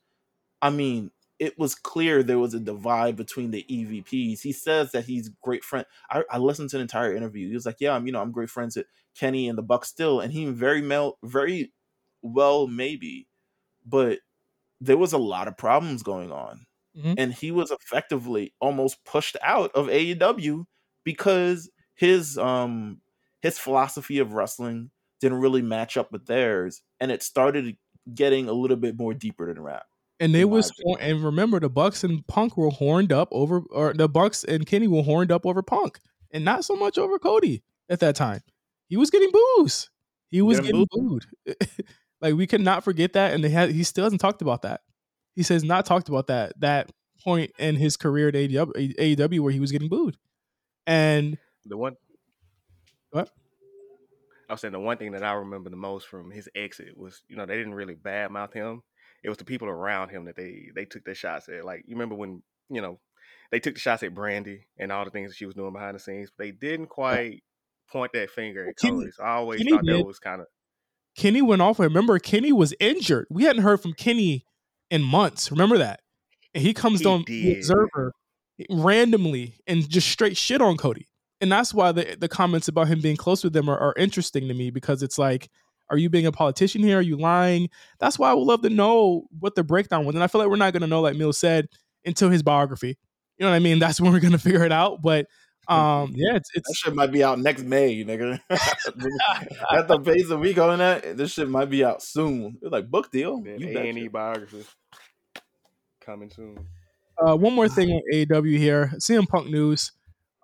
I mean, it was clear there was a divide between the EVPs. He says that he's great friend. I, I listened to an entire interview. He was like, "Yeah, I'm you know I'm great friends with Kenny and the Bucks still," and he very mel very well maybe, but there was a lot of problems going on, Mhm. and he was effectively almost pushed out of AEW because his um his philosophy of wrestling didn't really match up with theirs, and it started getting a little bit more deeper than rap. And they was and remember the Bucks and Punk were horned up over or the Bucks and Kenny were horned up over Punk and not so much over Cody at that time. He was getting boos. He was Getting getting booed. like we cannot forget that and they had he still hasn't talked about that. He says not talked about that that point in his career at AEW, AEW where he was getting booed. And the one What? I was saying the one thing that I remember the most from his exit was, you know, they didn't really badmouth him. It was the people around him that they they took their shots at. Like you remember when, you know, they took the shots at Brandi and all the things that she was doing behind the scenes, but they didn't quite point that finger at Kenny- Cody. So I always Kenny thought did. that was kind of Kenny went off. Remember, Kenny was injured. We hadn't heard from Kenny in months. Remember that? And he comes He on the. Observer randomly and just straight shit on Cody and that's why the the comments about him being close with them are, are interesting to me because it's like, are you being a politician here? Are you lying? That's why I would love to know what the breakdown was, and I feel like we're not gonna know, like Meelz said, until his biography. You know what I mean? That's when we're gonna figure it out. But um, yeah, it's, it's that shit might be out next May, nigga. at the pace that we going at, this shit might be out soon. It's like book deal. Then You A and E betcha. biography coming soon. Uh, one more thing on AEW here. CM Punk news.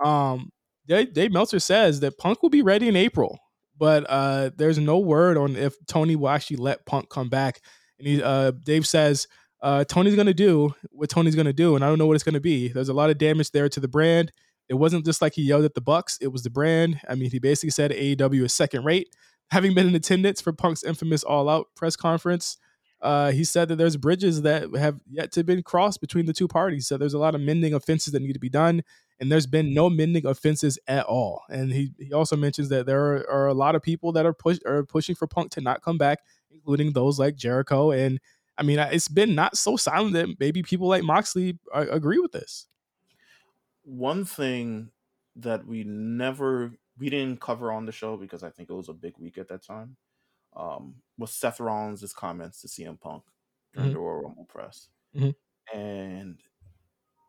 Um, Dave, Dave Meltzer says that Punk will be ready in April, but uh, there's no word on if Tony will actually let Punk come back. And he, uh, Dave says uh, Tony's going to do what Tony's going to do, and I don't know what it's going to be. There's a lot of damage there to the brand. It wasn't just like he yelled at the Bucks; it was the brand. I mean, he basically said AEW is second rate. Having been in attendance for Punk's infamous All Out press conference, uh, he said that there's bridges that have yet to been crossed between the two parties. So there's a lot of mending offenses that need to be done, and there's been no mending offenses at all. And he, he also mentions that there are, are a lot of people that are push are pushing for Punk to not come back, including those like Jericho. And I mean, it's been not so silent that maybe people like Moxley uh, agree with this. One thing that we never we didn't cover on the show because I think it was a big week at that time. Um, was Seth Rollins' comments to CM Punk during Mhm. the Royal Rumble press, Mhm. and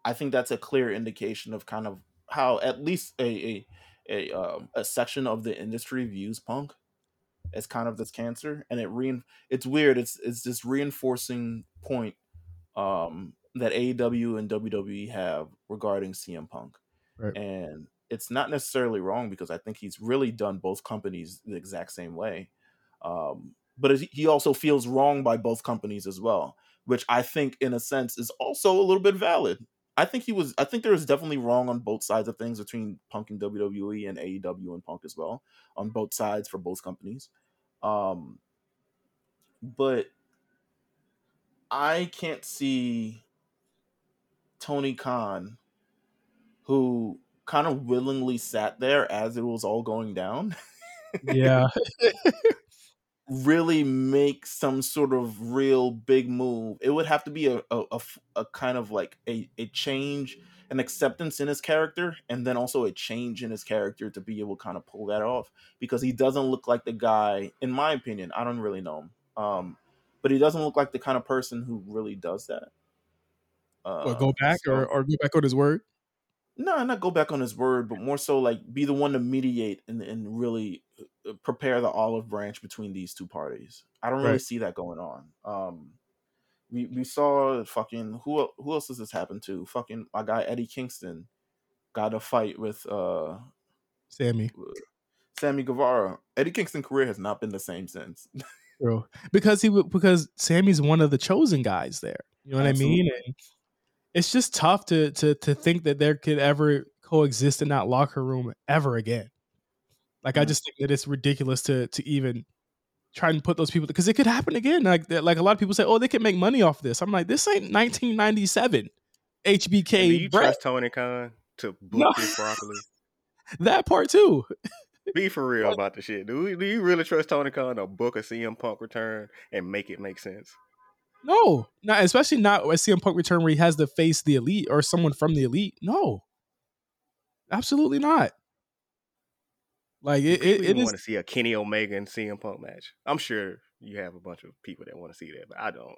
I think that's a clear indication of kind of how at least a a a, um, a section of the industry views Punk as kind of this cancer, and it rein it's weird. It's it's this reinforcing point um, that AEW and WWE have regarding CM Punk, Right. and it's not necessarily wrong because I think he's really done both companies the exact same way. Um, but it, he also feels wrong by both companies as well, which I think, in a sense, is also a little bit valid. I think he was. I think there was definitely wrong on both sides of things between Punk and WWE and AEW and Punk as well on both sides for both companies. Um, but I can't see Tony Khan, who kind of willingly sat there as it was all going down, Yeah, really make some sort of real big move. It would have to be a a a kind of like a, a change, an acceptance in his character, and then also a change in his character to be able to kind of pull that off because he doesn't look like the guy, in my opinion, I don't really know him. Um, but he doesn't look like the kind of person who really does that. Uh, or go back so- or, or go back on his word. no, not go back on his word, but more so like be the one to mediate and, and really prepare the olive branch between these two parties. I don't really Right. see that going on. Um, we we saw fucking who who else does this happen to? Fucking my guy Eddie Kingston got a fight with uh Sammy. Sammy Guevara. Eddie Kingston career has not been the same since. True. Because he because Sammy's one of the chosen guys there. You know what I mean? And it's just tough to to to think that there could ever coexist in that locker room ever again. Like I just think that it's ridiculous to to even try and put those people because it could happen again. Like like a lot of people say, oh, they could make money off this. I'm like, this ain't 1997 And do HBK you Brett. trust Tony Khan to book No. this properly? That part too. Be for real about the shit. Do, we, do you really trust Tony Khan to book a CM Punk return and make it make sense? No, not especially not a CM Punk return where he has to face the elite or someone from the elite. No, absolutely not. Like it, it, it is. want to see a Kenny Omega and CM Punk match. I'm sure you have a bunch of people that want to see that, but I don't.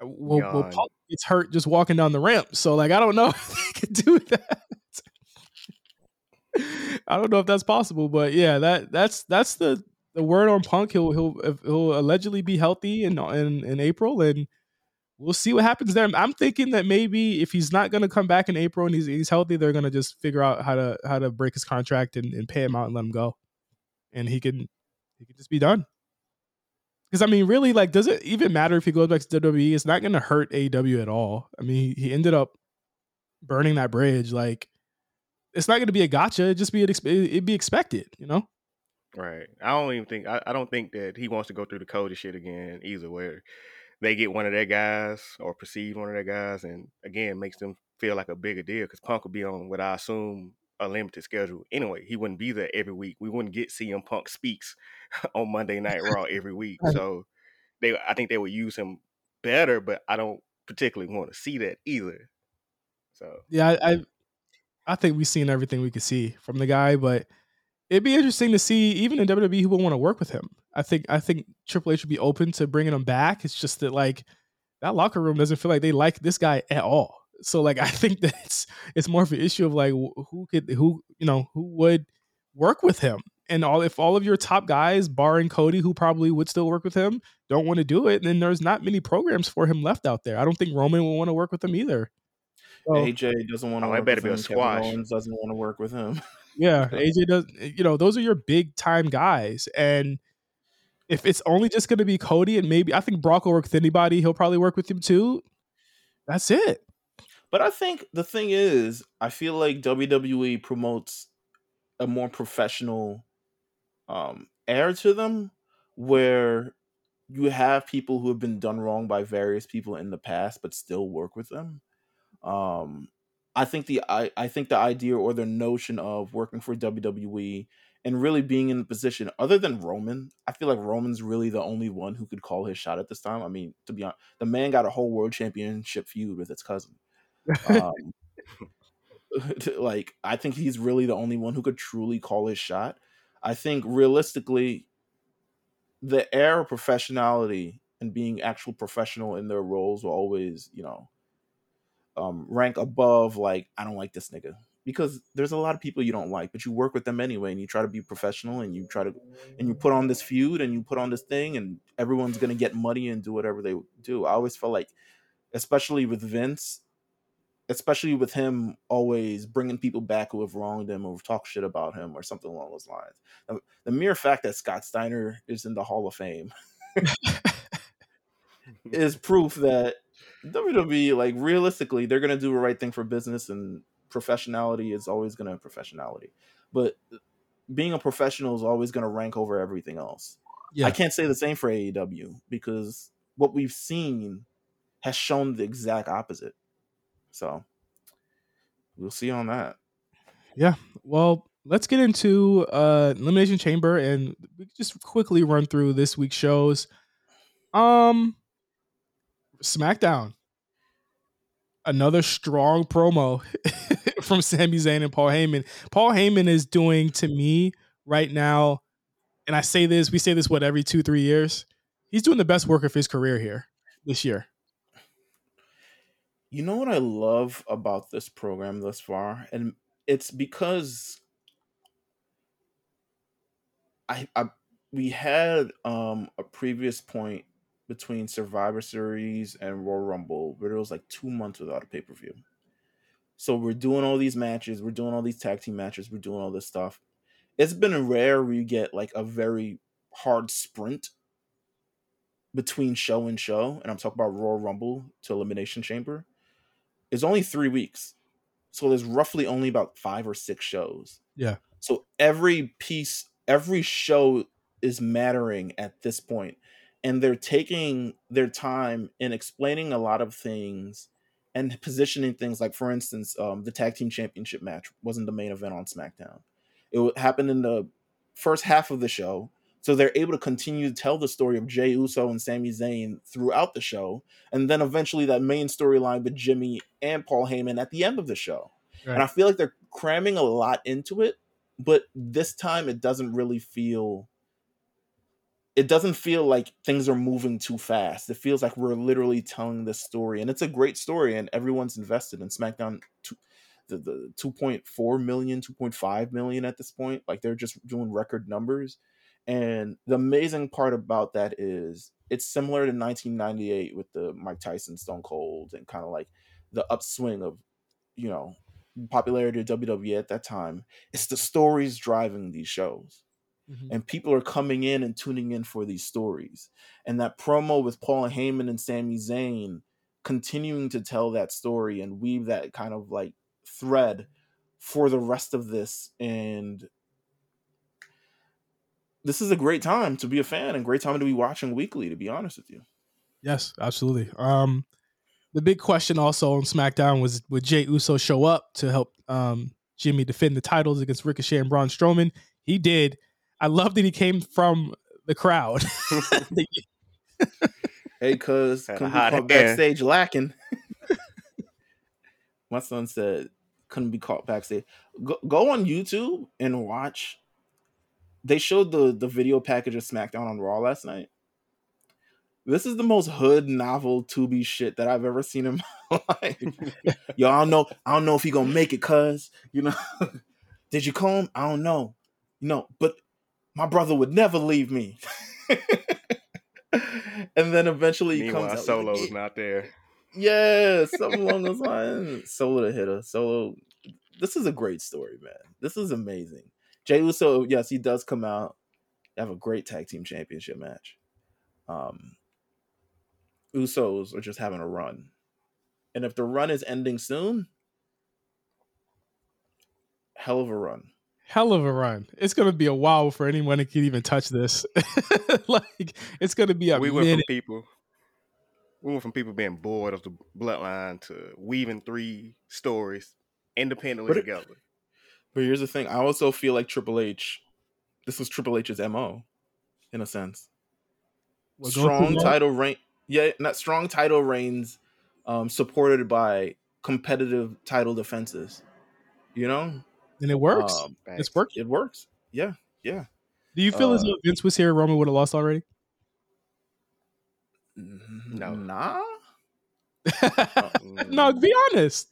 Uh, well, well, Punk gets hurt just walking down the ramp, so like I don't know if they could do that. I don't know if that's possible, but yeah, that that's that's the the word on Punk. He'll he'll he'll allegedly be healthy in in in April, and we'll see what happens there. I'm thinking that maybe if he's not going to come back in April and he's he's healthy, they're going to just figure out how to how to break his contract and, and pay him out and let him go, and he can he can just be done. Because I mean, really, like, does it even matter if he goes back to WWE? It's not going to hurt AW at all. I mean, he, ended up burning that bridge. Like, it's not going to be a gotcha. It'd just be an, it'd be expected, you know. Right. I don't even think I, I don't think that he wants to go through the Cody shit again either where they get one of their guys or perceive one of their guys and again makes them feel like a bigger deal because Punk would be on what I assume a limited schedule. Anyway, he wouldn't be there every week. We wouldn't get CM Punk speaks on Monday Night Raw every week. So they I think they would use him better, but I don't particularly want to see that either. So Yeah, I, I I think we've seen everything we could see from the guy, but it'd be interesting to see even in WWE who would want to work with him. I think I think Triple H would be open to bringing him back. It's just that like that locker room doesn't feel like they like this guy at all. So like I think that it's it's more of an issue of like who could who you know who would work with him and all if all of your top guys, barring Cody, who probably would still work with him, don't want to do it, then there's not many programs for him left out there. I don't think Roman will want to work with him either. So, AJ doesn't want to. Oh, work better with be him. a squash. Kevin Owens doesn't want to work with him. yeah, AJ does. You know, those are your big time guys, and if it's only just going to be Cody and maybe I think Brock will work with anybody, he'll probably work with him too. That's it. But I think the thing is, I feel like WWE promotes a more professional um, air to them where you have people who have been done wrong by various people in the past but still work with them um, i think the I, I think the idea or the notion of working for wwe and really being in the position other than roman i feel like roman's really the only one who could call his shot at this time. I mean to be honest the man got a whole world championship feud with its cousin. Um, like i think he's really the only one who could truly call his shot. I think realistically, the air of professionality and being actual professional in their roles will always, you know, um, rank above like I don't like this nigga because there's a lot of people you don't like, but you work with them anyway, and you try to be professional, and you try to, and you put on this feud, and you put on this thing, and everyone's gonna get money and do whatever they do. I always felt like, especially with Vince, especially with him always bringing people back who have wronged him or talk shit about him or something along those lines. The, the mere fact that Scott Steiner is in the Hall of Fame is proof that WWE, like realistically, they're gonna do the right thing for business and professionality is always gonna professionality. But being a professional is always gonna rank over everything else. Yeah. I can't say the same for AEW because what we've seen has shown the exact opposite. So we'll see on that. Yeah. Well, let's get into uh Elimination Chamber and just quickly run through this week's shows. Um SmackDown. Another strong promo from Sami Zayn and Paul Heyman. Paul Heyman is doing to me right now, and I say this, we say this what every two, three years. He's doing the best work of his career here this year. You know what I love about this program thus far? And it's because I, I we had um a previous point between Survivor Series and Royal Rumble where there was like two months without a pay per view. So we're doing all these matches, we're doing all these tag team matches, we're doing all this stuff. It's been rare where you get like a very hard sprint between show and show, and I'm talking about Royal Rumble to Elimination Chamber It's only three weeks. So there's roughly only about five or six shows. Yeah. So every piece, every show is mattering at this point. And they're taking their time in explaining a lot of things and positioning things like, for instance, um, the tag team championship match wasn't the main event on SmackDown. It happened in the first half of the show so they're able to continue to tell the story of Jey Uso and Sami Zayn throughout the show, and then eventually that main storyline with Jimmy and Paul Heyman at the end of the show. Right. And I feel like they're cramming a lot into it, but this time it doesn't really feel it doesn't feel like things are moving too fast. It feels like we're literally telling this story, and it's a great story, and everyone's invested in SmackDown. Two, the, the 2.4 million, 2.5 million at this point. Like they're just doing record numbers. And the amazing part about that is it's similar to 1998 with the Mike Tyson Stone Cold and kind of like the upswing of, you know, popularity of WWE at that time. It's the stories driving these shows. Mm-hmm. And people are coming in and tuning in for these stories. And that promo with Paul Heyman and Sami Zayn continuing to tell that story and weave that kind of like thread for the rest of this. And this is a great time to be a fan and great time to be watching weekly to be honest with you. Yes absolutely. Um the big question also on smackdown was would Jey uso show up to help um jimmy defend the titles against ricochet and braun strowman? He did i love that he came from the crowd hey cuz come backstage lacking my son said couldn't be caught backstage. Go, go on YouTube and watch. They showed the the video package of SmackDown on Raw last night. This is the most hood novel to be shit that I've ever seen in my life. Yo, I don't know. I don't know if he gonna make it, cuz you know. Did you call him? I don't know. You know, but my brother would never leave me. and then eventually he Meanwhile, comes out. Solo's with, not there. yeah, something along those lines. Solo the hitter. Solo. This is a great story, man. This is amazing. Jey Uso, yes, he does come out. They have a great tag team championship match. Um, Usos are just having a run, and if the run is ending soon, hell of a run. Hell of a run. It's gonna be a while for anyone that can even touch this. like it's gonna be a we went from people. We went from people being bored of the bloodline to weaving three stories independently But it- together. But here's the thing: I also feel like Triple H. This was Triple H's mo, in a sense. We'll go strong title reign. Yeah, not strong title reigns, um, supported by competitive title defenses. You know, and it works. Um, it's Facts. working. it works. Yeah, yeah. Do you feel as uh, though if Vince was here, Roman would have lost already? No. nah, Mm, no, be honest.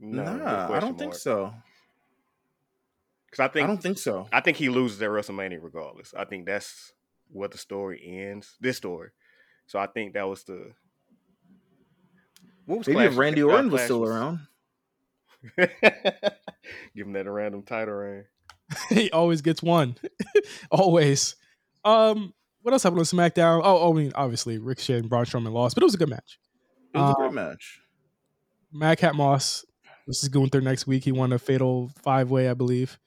no, nah. I don't think mark. so. 'Cause I think I don't think so. I think he loses at WrestleMania regardless. I think that's where the story ends. This story. So I think that was the. What was Maybe Clash- if Randy uh, Orton was still around. Give him that a random title reign. he always gets one. always. Um, what else happened on SmackDown? Oh, I mean, obviously Ricochet and Braun Strowman lost, but it was a good match. It was a Um, great match. Madcap Moss. This is Gunther next week. He won a fatal five way, I believe,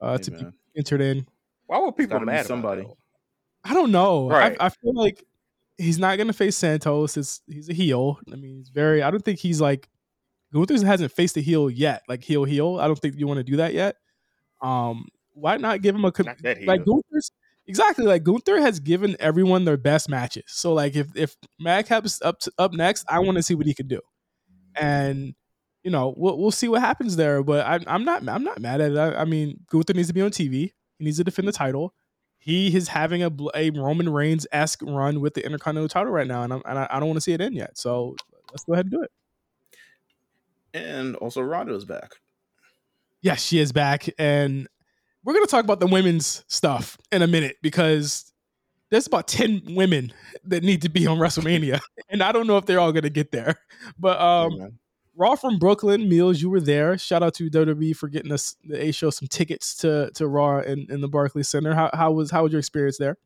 uh, Hey, to be entered in. Why were people gotta mad somebody. I don't know. Right. I, I feel like he's not gonna face Santos. It's he's a heel. I mean, he's very. I don't think he's like Gunther hasn't faced a heel yet. Like heel heel. I don't think you want to do that yet. Um, why not give him a com- Not that like. Gunther's exactly like Gunther has given everyone their best matches. So like if if Madcap's up to, up next, I want to see what he can do, and you know we'll we'll see what happens there. But I, I'm not I'm not mad at it. I, I mean Gunther needs to be on TV. He needs to defend the title. He is having a, a Roman Reigns esque run with the Intercontinental title right now, and, I'm, and I, I don't want to see it in yet. So let's go ahead and do it. And also Ronda's back. Yes, she is back, and we're gonna talk about the women's stuff in a minute because there's about ten women that need to be on WrestleMania, and I don't know if they're all gonna get there. But um, Hey. Raw from Brooklyn, Meelz, you were there. Shout out to WWE for getting us the A show some tickets to to Raw in, in the Barclays Center. How how was how was your experience there?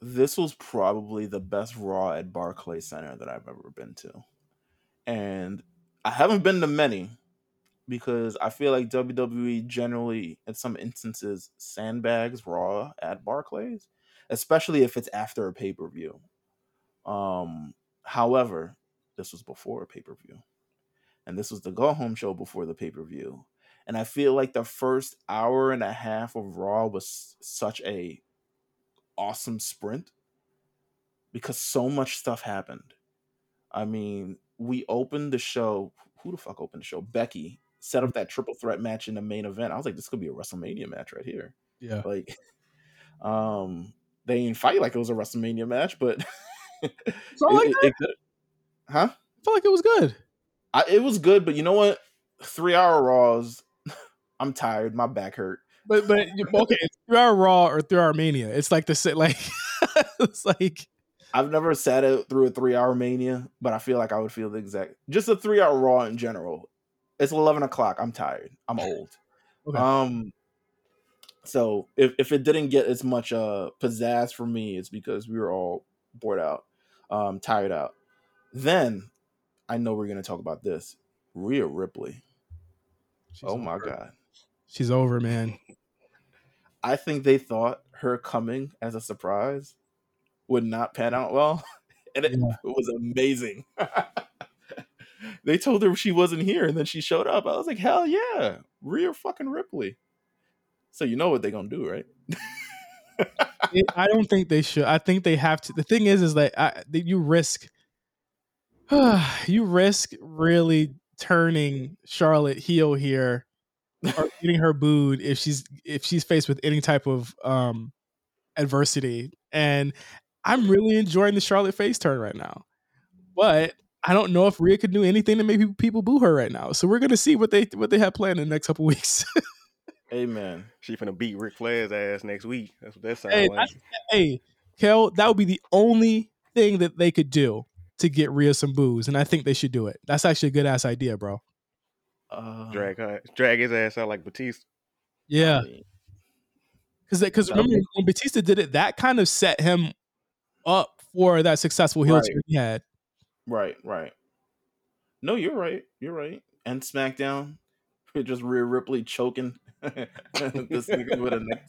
this was probably the best Raw at Barclays Center that I've ever been to. And I haven't been to many because I feel like WWE generally, in some instances, sandbags Raw at Barclays, especially if it's after a pay per view. Um, however, this was before a pay per view. And this was the go home show before the pay per view. And I feel like the first hour and a half of Raw was such a awesome sprint because so much stuff happened. I mean, we opened the show. Who the fuck opened the show? Becky set up that triple threat match in the main event. I was like, this could be a WrestleMania match right here. Yeah, Like, um, they didn't fight like it was a WrestleMania match, but it, felt like it- it huh? I felt like it was good. I, it was good, but you know what? Three hour Raws. I'm tired. My back hurt. But but okay, it's three hour Raw or three hour Mania. It's like the like it's like I've never sat it through a three hour mania, but I feel like I would feel the exact just a three hour raw in general. It's eleven o'clock. I'm tired. I'm old. Okay. Um so if, if it didn't get as much uh pizzazz for me, it's because we were all bored out, um, tired out. Then I know we're gonna talk about this. Rhea Ripley. she's oh my god. she's over, man. I think they thought her coming as a surprise would not pan out well, and it, Yeah. it was amazing. they told her she wasn't here, and then she showed up. I was like, hell yeah, Rhea fucking Ripley. So you know what they're gonna do, right? It- I don't think they should. I think they have to. The thing is, is that I, that you risk, you risk really turning Charlotte heel here or getting her booed if she's if she's faced with any type of um adversity. And I'm really enjoying the Charlotte face turn right now. But I don't know if Rhea could do anything to make people boo her right now. So we're gonna see what they what they have planned in the next couple weeks. Amen. She finna beat Ric Flair's ass next week. That's what that sounds hey, like. Hey, Kel, that would be the only thing that they could do to get Rhea some booze, and I think they should do it. That's actually a good ass idea, bro. Uh, drag her, drag his ass out like Batista. Yeah, because because remember when Batista did it, that kind of set him up for that successful heel right. turn he had. Right, right. No, you're right. You're right. And SmackDown, just Rhea Ripley choking this nigga with a neck.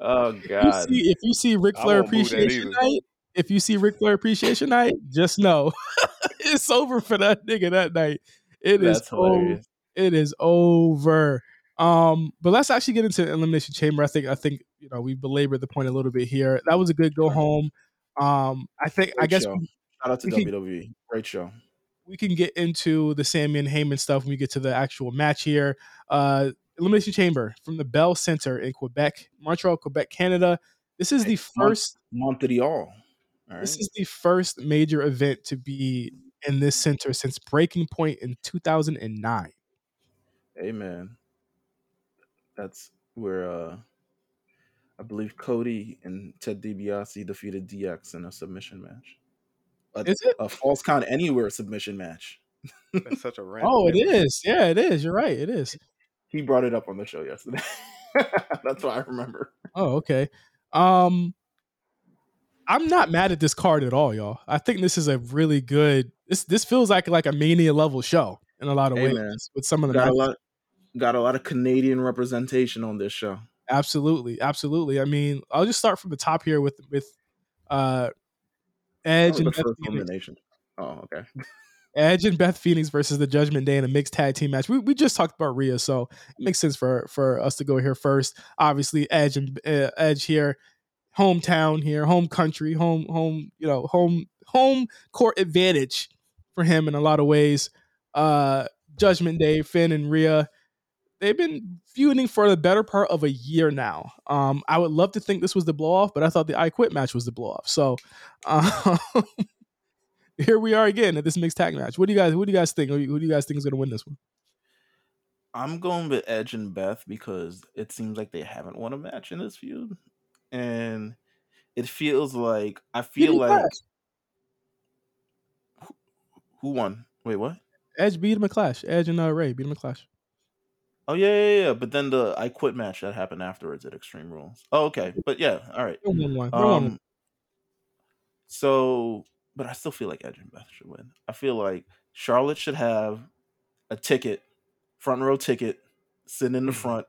Oh god! If you see, if you see Ric Flair appreciation night, if you see Ric Flair appreciation night, just know it's over for that nigga that night. It That's is over. It is over. Um, but let's actually get into elimination chamber. I think I think you know we belabored the point a little bit here. That was a good go home. Um, I think Great I guess we, shout out to WWE. Can, Great show. We can get into the Sami and Heyman stuff when we get to the actual match here. Uh, elimination chamber from the Bell Center in Quebec, Montreal, Quebec, Canada. This is the first Montreal. Right. This is the first major event to be in this center since Breaking Point in 2009. Amen. That's where uh I believe Cody and Ted DiBiase defeated DX in a submission match. A, is it a false count anywhere submission match? That's such a random. oh, it is. Yeah, it is. You're right. It is. He brought it up on the show yesterday. That's what I remember. Oh, okay. Um, I'm not mad at this card at all, y'all. I think this is a really good. This this feels like like a mania level show in a lot of hey, ways man. with some of the got a lot got a lot of Canadian representation on this show. Absolutely, absolutely. I mean, I'll just start from the top here with with uh Edge and Beth Phoenix. Oh, okay. Edge and Beth Phoenix versus the Judgment Day in a mixed tag team match. We, we just talked about Rhea, so it makes sense for for us to go here first. Obviously, Edge and uh, Edge here hometown here, home country, home home you know home home court advantage for him in a lot of ways. Uh, Judgment Day, Finn and Rhea, they've been feuding for the better part of a year now. Um, I would love to think this was the blow off, but I thought the I Quit match was the blow off. So. Um, here we are again at this mixed tag match. What do you guys? Who do you guys think? Who do you guys think is going to win this one? I'm going with Edge and Beth because it seems like they haven't won a match in this feud and it feels like I feel like who, who won? Wait, what? Edge beat him a clash. Edge and uh, Rey beat him a clash. Oh yeah, yeah, yeah. But then the I quit match that happened afterwards at Extreme Rules. Oh, okay. But yeah, all right. Um, so, but I still feel like Edge and Beth should win. I feel like Charlotte should have a ticket, front row ticket, sitting in the mm-hmm. front,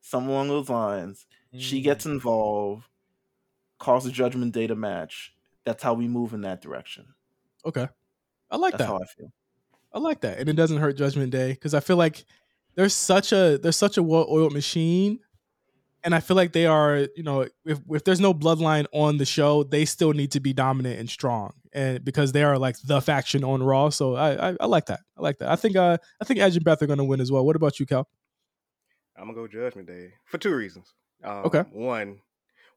some along those lines. She gets involved, calls a Judgment Day to match. That's how we move in that direction. Okay, I like That's that. How I feel. I like that, and it doesn't hurt Judgment Day because I feel like there's such a there's such a well-oiled machine, and I feel like they are. You know, if if there's no bloodline on the show, they still need to be dominant and strong, and because they are like the faction on Raw. So I I, I like that. I like that. I think uh I think Edge and Beth are going to win as well. What about you, Kel? I'm gonna go Judgment Day for two reasons. Um, okay. One,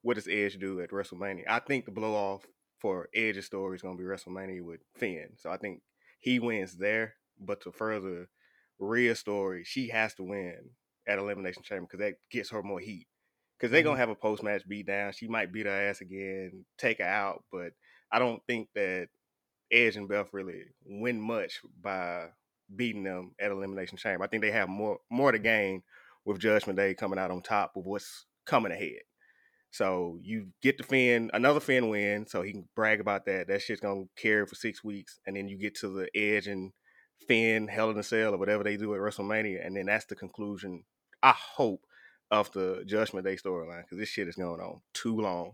what does Edge do at WrestleMania? I think the blow off for Edge's story is gonna be WrestleMania with Finn. So I think he wins there. But to further Rhea's story, she has to win at Elimination Chamber because that gets her more heat. Because they're mm-hmm. gonna have a post match beat down. She might beat her ass again, take her out. But I don't think that Edge and Beth really win much by beating them at Elimination Chamber. I think they have more more to gain with Judgment Day coming out on top of what's coming ahead. So you get the Finn, another Finn win, so he can brag about that. That shit's gonna carry for six weeks, and then you get to the Edge and Finn, Hell in a Cell, or whatever they do at WrestleMania, and then that's the conclusion. I hope of the Judgment Day storyline because this shit is going on too long.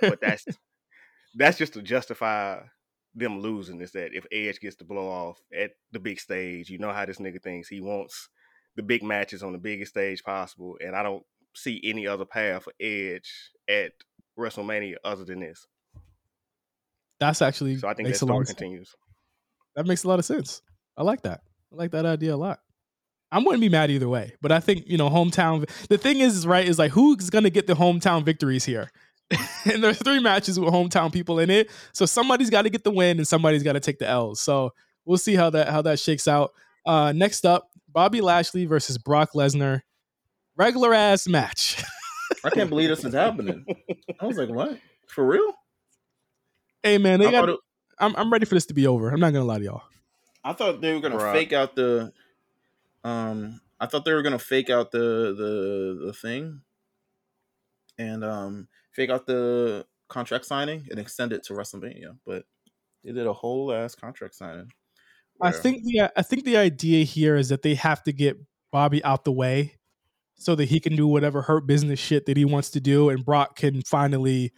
but that's that's just to justify them losing. Is that if Edge gets to blow off at the big stage, you know how this nigga thinks he wants the big matches on the biggest stage possible, and I don't see any other path for Edge at WrestleMania other than this. That's actually so. I think that story continues. That makes a lot of sense. I like that. I like that idea a lot. I wouldn't be mad either way, but I think you know hometown. The thing is, right, is like who's gonna get the hometown victories here? and there's three matches with hometown people in it, so somebody's got to get the win and somebody's got to take the L's. So we'll see how that how that shakes out. Uh, next up, Bobby Lashley versus Brock Lesnar, regular ass match. I can't believe this is happening. I was like, what? For real? hey man, they I got. it- I'm I'm ready for this to be over. I'm not gonna lie to y'all. I thought they were gonna Bruh. fake out the um I thought they were gonna fake out the the the thing and um fake out the contract signing and extend it to WrestleMania, but they did a whole ass contract signing. I think the I think the idea here is that they have to get Bobby out the way so that he can do whatever hurt business shit that he wants to do, and Brock can finally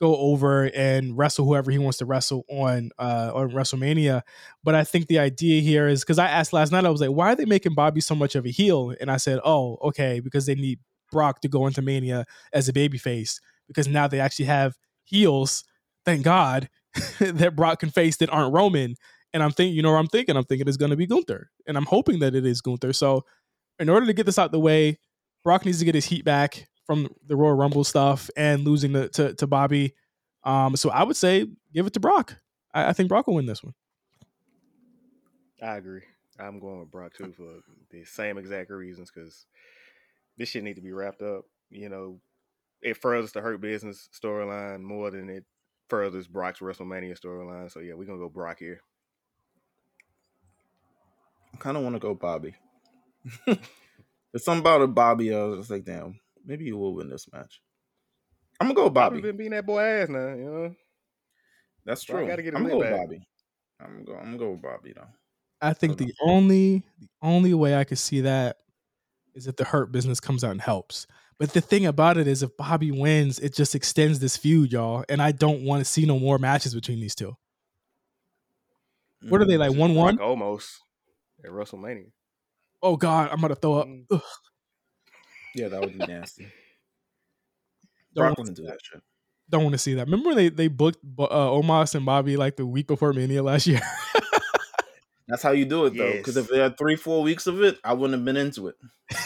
go over and wrestle whoever he wants to wrestle on uh, on WrestleMania. But I think the idea here is because I asked last night, I was like, why are they making Bobby so much of a heel? And I said, oh, okay, because they need Brock to go into Mania as a babyface because now they actually have heels. Thank God that Brock can face that aren't Roman. And I'm thinking, you know, what I'm thinking, I'm thinking it's going to be Gunther, and I'm hoping that it is Gunther. So, in order to get this out the way, Brock needs to get his heat back from the Royal Rumble stuff and losing to to, to Bobby. Um, so I would say give it to Brock. I, I think Brock will win this one. I agree. I'm going with Brock too for the same exact reasons because this shit need to be wrapped up. You know, it furthers the Hurt Business storyline more than it furthers Brock's WrestleMania storyline. So yeah, we're gonna go Brock here. I kind of want to go Bobby. There's something about a Bobby. I was just like, damn, maybe he will win this match. I'm gonna go Bobby Bobby. been beating that boy ass now. You know, That's Brock true. gotta get his I'm gonna go back. Bobby. I'm gonna go. I'm gonna go with Bobby though. I think the only the only way I could see that is if the Hurt Business comes out and helps. But the thing about it is, if Bobby wins, it just extends this feud, y'all. And I don't want to see no more matches between these two. What are they Mm. like? One one? Brock almost at WrestleMania. Oh God, I'm gonna throw up. Mm. Ugh, Yeah, that would be nasty. don't Brock want wouldn't do that shit. don't want to see that. Remember when they they booked uh, Omos and Bobby like the week before Mania last year? That's how you do it though. Because Yes. if they had three, four weeks of it, I wouldn't have been into it.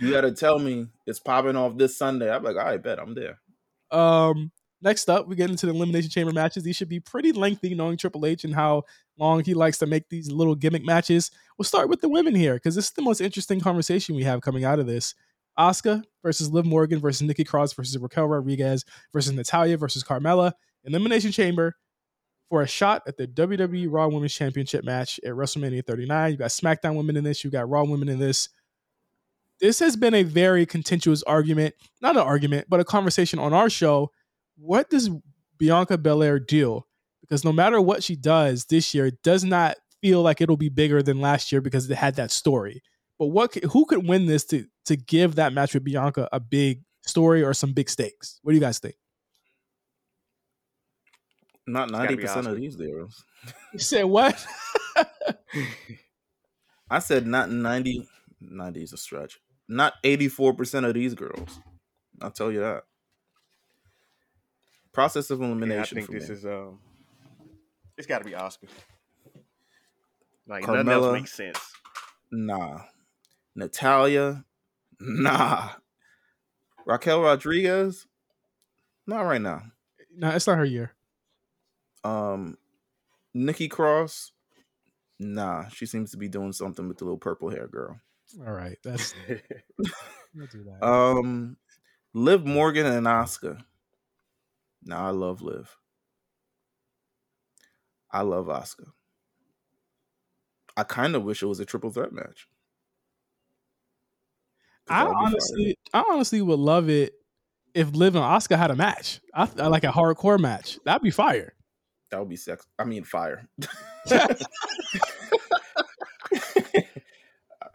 You got to tell me it's popping off this Sunday. I'm like, I bet I'm there. Um, next up, we get into the elimination chamber matches. These should be pretty lengthy, knowing Triple H and how long he likes to make these little gimmick matches. We'll start with the women here because this is the most interesting conversation we have coming out of this. Asuka versus Liv Morgan versus Nikki Cross versus Raquel Rodriguez versus Natalya versus Carmella. Elimination Chamber for a shot at the WWE Raw Women's Championship match at WrestleMania 39. You got SmackDown women in this. You got Raw women in this. This has been a very contentious argument, not an argument, but a conversation on our show. What does Bianca Belair do? Because no matter what she does this year, it does not feel like it'll be bigger than last year because it had that story. But what who could win this to to give that match with Bianca a big story or some big stakes? What do you guys think? Not ninety percent of these girls. You said what? I said not 90. 90 is a stretch. Not eighty four percent of these girls. I'll tell you that. Process of Yeah, I elimination. think for this me. is um, it's got to be Asuka. Like nothing else Carmella. makes sense. Nah. Natalya. Nah. Raquel Rodriguez. Not right now. no, it's not her year. Um Nikki Cross. Nah, she seems to be doing something with the little purple hair girl. All right, that's we'll do that. Um Liv Morgan and Asuka. Nah, I love Liv. I love Asuka. I kind of wish it was a triple threat match. I fire. honestly, I honestly would love it if Liv and Asuka had a match. I, I like a hardcore match. That'd be fire. that would be sex. I mean, fire. that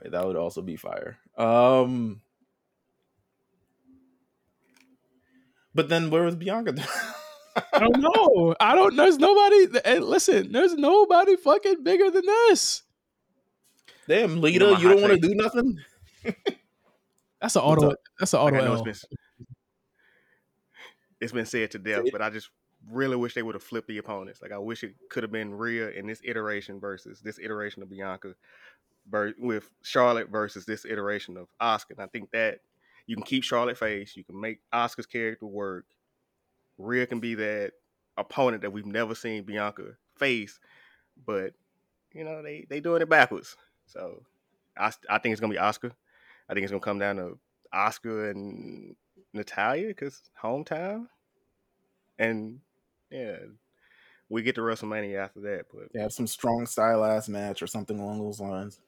would also be fire. Um, but then where was Bianca? I don't know. I don't. There's nobody. Hey, listen, there's nobody fucking bigger than this. Damn, Lita, You know you, don't want to do nothing. That's an auto. That's an auto I know it's been it's been said to death, but I just really wish they would have flipped the opponents. Like I wish it could have been Rhea in this iteration versus this iteration of Bianca, with Charlotte versus this iteration of Asuka. And I think that you can keep Charlotte face, you can make Asuka's character work. Rhea can be that opponent that we've never seen Bianca face, but you know they they doing it backwards. So I I think it's gonna be Asuka. I think it's gonna come down to Asuka and Natalya because hometown, and yeah, we get to WrestleMania after that. But yeah, have some strong style ass match or something along those lines.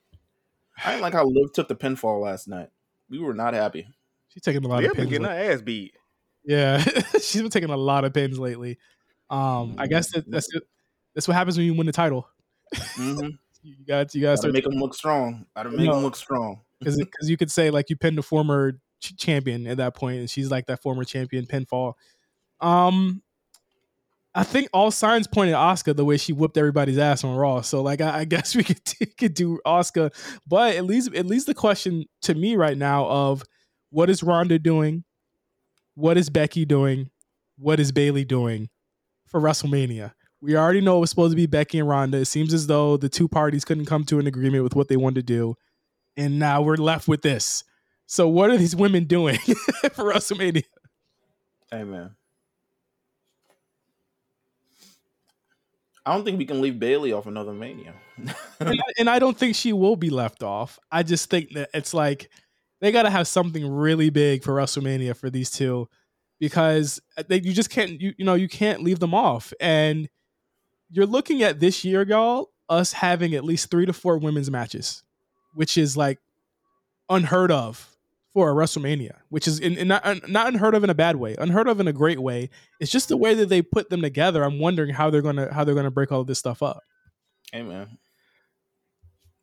I didn't like how Liv took the pinfall last night. We were not happy. She's taking a lot Liv of been pins. getting lately. her ass beat. Yeah, she's been taking a lot of pins lately. Um, I guess that, that's it. That's what happens when you win the title. Mm-hmm. You got you got to make them look strong. Gotta make them look strong. because because you could say like you pinned a former ch- champion at that point, and she's like that former champion pinfall. Um, I think all signs pointed at Asuka the way she whipped everybody's ass on Raw. So like I, I guess we could could do Asuka, but at least at least the question to me right now of what is Ronda doing, what is Becky doing, what is Bayley doing for WrestleMania. We already know it was supposed to be Becky and Ronda. It seems as though the two parties couldn't come to an agreement with what they wanted to do and now we're left with this. So what are these women doing for WrestleMania? Hey man. I don't think we can leave Bayley off another Mania. And, I- and I don't think she will be left off. I just think that it's like they got to have something really big for WrestleMania for these two because uh, they, you just can't you you know you can't leave them off. And you're looking at this year, y'all, us having at least three to four women's matches, which is like unheard of for a WrestleMania, which is in, in not, not unheard of in a bad way, unheard of in a great way. It's just the way that they put them together. I'm wondering how they're gonna how they're gonna break all of this stuff up. hey man.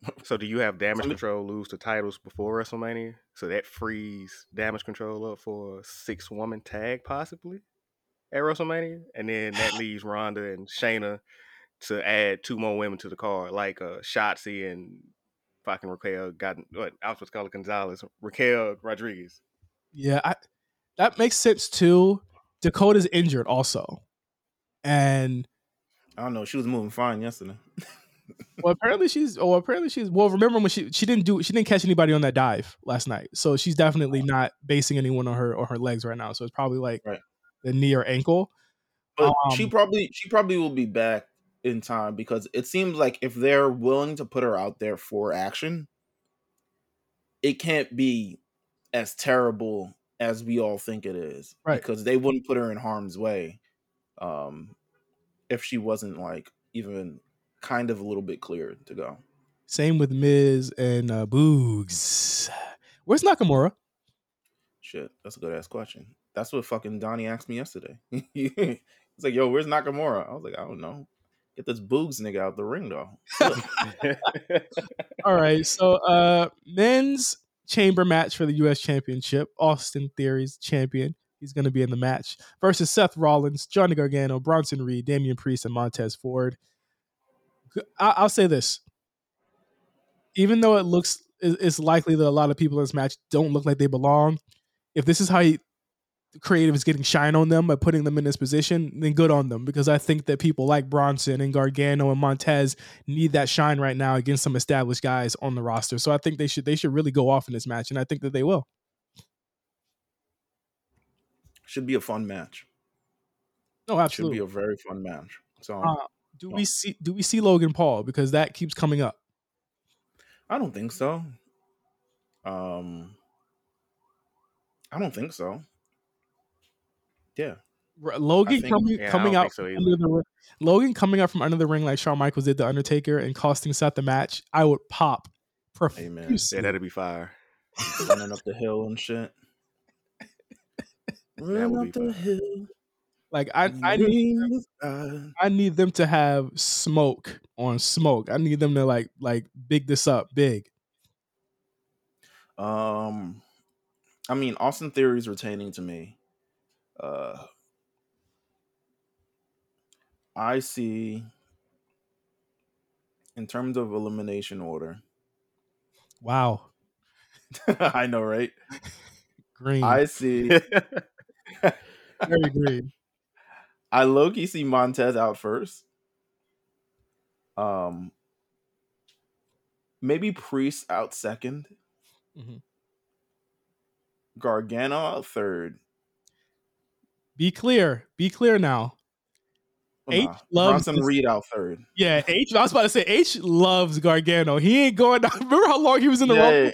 So do you have damage Somebody- control lose the titles before WrestleMania? So that frees damage control up for a six woman tag possibly at WrestleMania, and then that leaves Ronda and Shayna to add two more women to the card, like uh, Shotzi and fucking Raquel. Got what I was supposed to call it Gonzalez, Raquel Rodriguez. Yeah, I, that makes sense too. Dakota's injured also, and I don't know. She was moving fine yesterday. well, apparently she's. Oh, apparently she's. Well, remember when she she didn't do she didn't catch anybody on that dive last night, so she's definitely not basing anyone on her on her legs right now. So it's probably like Right. the knee or ankle. But she Um, probably she probably will be back in time because it seems like if they're willing to put her out there for action, it can't be as terrible as we all think it is. Right. Because they wouldn't put her in harm's way um if she wasn't like even kind of a little bit clear to go. Same with Miz and uh, Boogs. Where's Nakamura? Shit, that's a good ass question. That's what fucking Donnie asked me yesterday. He's like, yo, where's Nakamura? I was like, I don't know. Get this boogs nigga out the ring though. All right, so uh men's chamber match for the US championship. Austin Theory's champion. He's going to be in the match versus Seth Rollins, Johnny Gargano, Bronson Reed, Damian Priest, and Montez Ford. I- I'll say this. Even though it looks it's likely that a lot of people in this match don't look like they belong, if this is how he, the creative is getting shine on them by putting them in this position, then good on them because I think that people like Bronson and Gargano and Montez need that shine right now against some established guys on the roster. So I think they should they should really go off in this match, and I think that they will. Should be a fun match. No, absolutely. Should be a very fun match. So Uh, do we see do we see Logan Paul because that keeps coming up? I don't think so. Um, I don't think so. Yeah, Logan think- coming, yeah, coming out so under the ring, Logan coming out from under the ring like Shawn Michaels did the Undertaker and costing Seth the match. I would pop. Amen. profusely. yeah, that'd be fire. running up the hill and shit. Run would up the fun. hill. Like I, I need sky. I need them to have smoke on smoke. I need them to like like big this up big. Um, I mean, Austin Theory is retaining to me. Uh, I see, in terms of elimination order, Wow, I know, right? green, I see, very green. I low key see Montez out first. Um, maybe Priest out 2nd Mhm. Gargano out third. Be clear. Be clear now. Oh, H nah. loves Bronson this- Reed out third. Yeah, H. I was about to say H loves Gargano. He ain't going down. Remember how long he was in the yeah, rumble?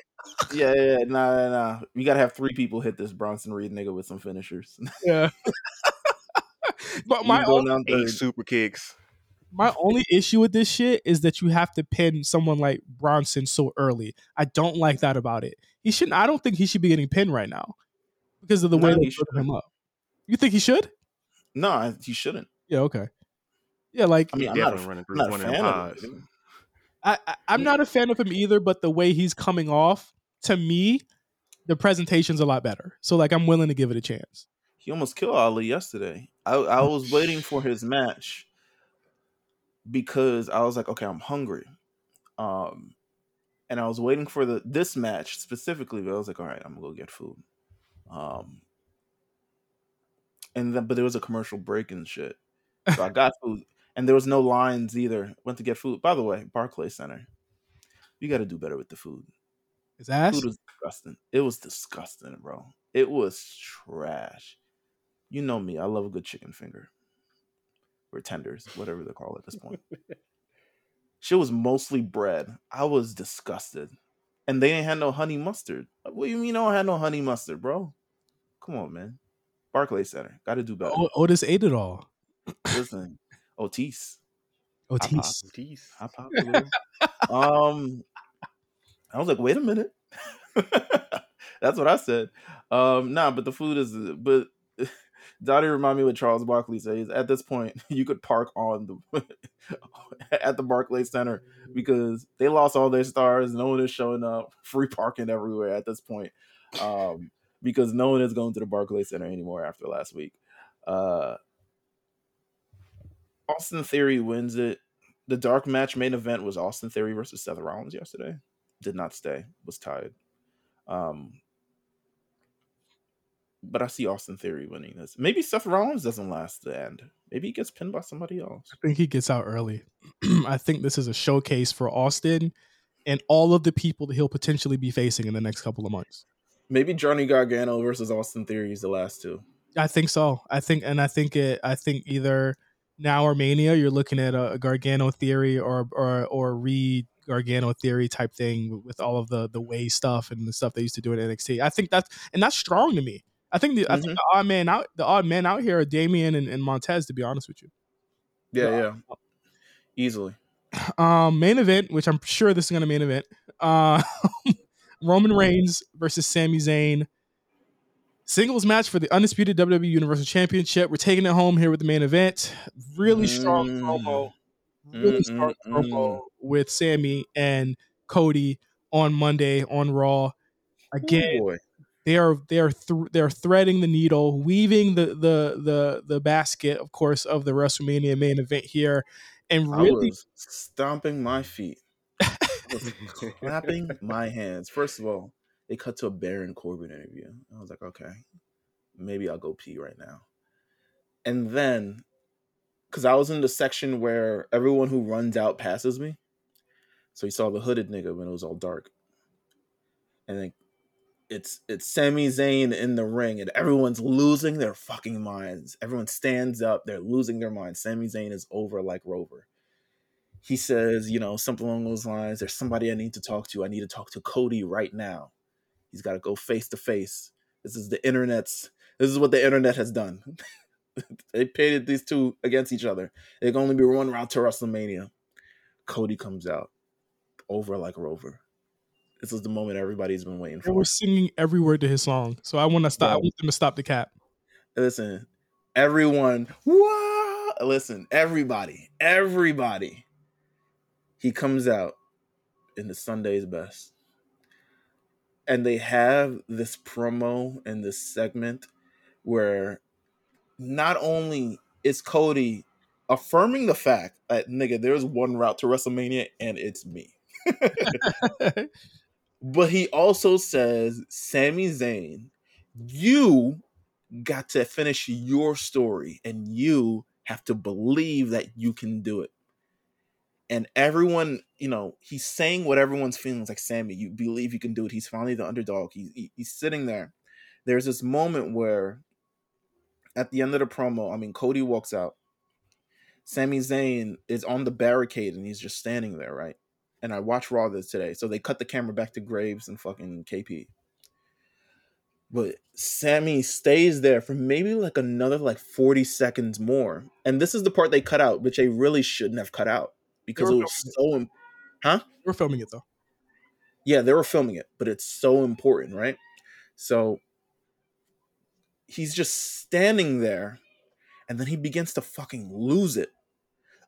yeah, yeah, yeah. Nah, nah, nah. We gotta have three people hit this Bronson Reed nigga with some finishers. Yeah. but my go own, down Eight third. super kicks. my only issue with this shit is that you have to pin someone like Bronson so early. I don't like that about it. He shouldn't. I don't think he should be getting pinned right now because of the way they he put shouldn't. him up. You think he should? No, he shouldn't. Yeah. Okay. Yeah. Like I mean, He I'm not, a, definitely running I'm not a one of them fan of pods. him. I, I I'm not a fan of him either, but the way he's coming off to me, the presentation's a lot better. So like, I'm willing to give it a chance. He almost killed Ali yesterday. I, I was waiting for his match because I was like, okay, I'm hungry. Um, and I was waiting for the this match specifically, but I was like, all right, I'm gonna go get food. Um, and then but there was a commercial break and shit, so I got food, and there was no lines either. Went to get food. By the way, Barclay Center, you got to do better with the food. His ass. Food was disgusting. It was disgusting, bro. It was trash. You know me. I love a good chicken finger. Or tenders, whatever they call it at this point. Shit was mostly bread. I was disgusted. And they didn't have no honey mustard. What do you mean I don't have no honey mustard, bro? Come on, man. Barclay Center. Gotta do better. O- Otis ate it all. Listen. Otis. Otis. Jeez. I popped a little. um, I was like, wait a minute. That's what I said. Um, nah, but the food is. But Dottie remind me what Charles Barkley says. At this point, you could park on the at the Barclays Center because they lost all their stars. No one is showing up. Free parking everywhere at this point. Um, because no one is going to the Barclays Center anymore after last week. Uh, Austin Theory wins it. The dark match main event was Austin Theory versus Seth Rollins yesterday. Did not stay. Was tied. Um, but I see Austin Theory winning this. Maybe Seth Rollins doesn't last the end. Maybe he gets pinned by somebody else. I think he gets out early. I think this is a showcase for Austin and all of the people that he'll potentially be facing in the next couple of months. Maybe Johnny Gargano versus Austin Theory is the last two. I think so. I think, and I think it. I think either now or Mania, you're looking at a, a Gargano theory or or or Reed Gargano theory type thing with all of the the way stuff and the stuff they used to do at NXT. I think that's and that's strong to me. I think the I think the odd man out the odd man out here are Damian and, and Montez. To be honest with you. Yeah, yeah. Easily. um main event which i'm sure this is going to be main event uh roman reigns versus Sami Zayn singles match for the undisputed wwe universal championship we're taking it home here with the main event really strong Mm. promo really Mm, strong mm, promo mm. with Sami and cody on monday on raw again Ooh, boy. They are they are th- they're threading the needle, weaving the the the the basket, of course, of the WrestleMania main event here, and really stomping my feet. Clapping my hands. First of all, they cut to a Baron Corbin interview. I was like, okay, maybe I'll go pee right now. And then, because I was in the section where everyone who runs out passes me. So you saw the hooded nigga when it was all dark. And then it's it's Sami Zayn in the ring, and everyone's losing their fucking minds. Everyone stands up, they're losing their minds. Sami Zayn is over like Rover he says, you know, something along those lines. There's somebody I need to talk to. I need to talk to Cody right now. He's got to go face to face. This is the internet's. This is what the internet has done. they pitted these two against each other. There can only be one route to WrestleMania. Cody comes out over like Rover. This is the moment everybody's been waiting They for. were singing every word to his song, so I want to stop. I want them to stop the cap. Listen, everyone. Whoa! Listen, everybody, everybody. He comes out in the Sunday's best. And they have this promo and this segment where not only is Cody affirming the fact that nigga, there's one route to WrestleMania and it's me. But he also says, Sami Zayn, you got to finish your story and you have to believe that you can do it. And everyone, you know, he's saying what everyone's feeling. It's like Sami, you believe you can do it. He's finally the underdog. He, he, he's sitting there. There's this moment where, at the end of the promo, I mean, Cody walks out. Sami Zayn is on the barricade and he's just standing there, right? And I watched Raw this today, so they cut the camera back to Graves and fucking KP. But Sami stays there for maybe like another like 40 seconds more. And this is the part they cut out, which they really shouldn't have cut out because it was so huh? We're filming it though. Yeah, they were filming it, but it's so important, right? So he's just standing there and then he begins to fucking lose it.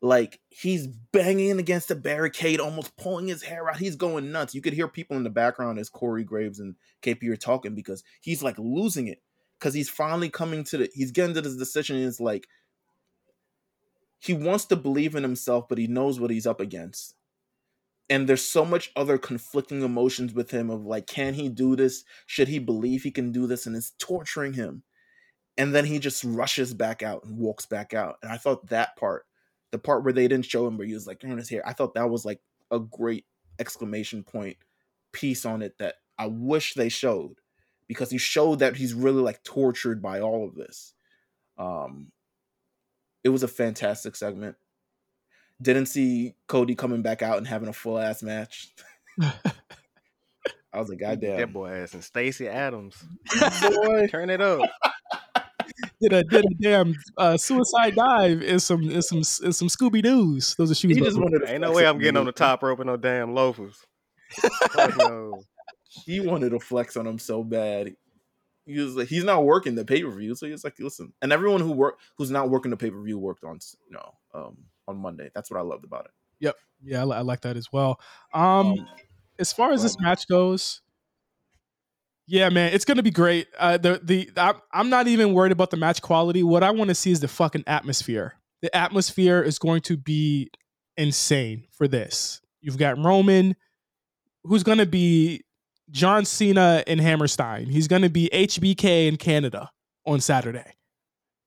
Like he's banging against the barricade, almost pulling his hair out. He's going nuts. You could hear people in the background as Corey Graves and KP are talking because he's like losing it. Because he's finally coming to the he's getting to this decision. And it's like he wants to believe in himself, but he knows what he's up against. And there's so much other conflicting emotions with him of like, can he do this? Should he believe he can do this? And it's torturing him. And then he just rushes back out and walks back out. And I thought that part the part where they didn't show him where he was like turning his hair. I thought that was like a great exclamation point piece on it that I wish they showed because he showed that he's really like tortured by all of this. Um, it was a fantastic segment. Didn't see Cody coming back out and having a full ass match. I was like, God damn. That boy ass and Stacy Adams. Boy. Turn it up. Did a did a damn uh, suicide dive is some is some is some Scooby Doo's. Those are shoes. He just wanted Ain't no way I'm getting on the top rope in no damn loafers. Fuck no. He wanted to flex on him so bad. He was like, he's not working the pay per view, so he's like, listen. And everyone who work who's not working the pay per view worked on you know um on Monday. That's what I loved about it. Yep. Yeah, I, I like that as well. Um, Um, as far as this match goes, yeah, man, it's gonna be great. Uh, the the I'm, I'm not even worried about the match quality. What I want to see is the fucking atmosphere. The atmosphere is going to be insane for this. You've got Roman, who's gonna be John Cena and Hammerstein. He's gonna be HBK in Canada on Saturday,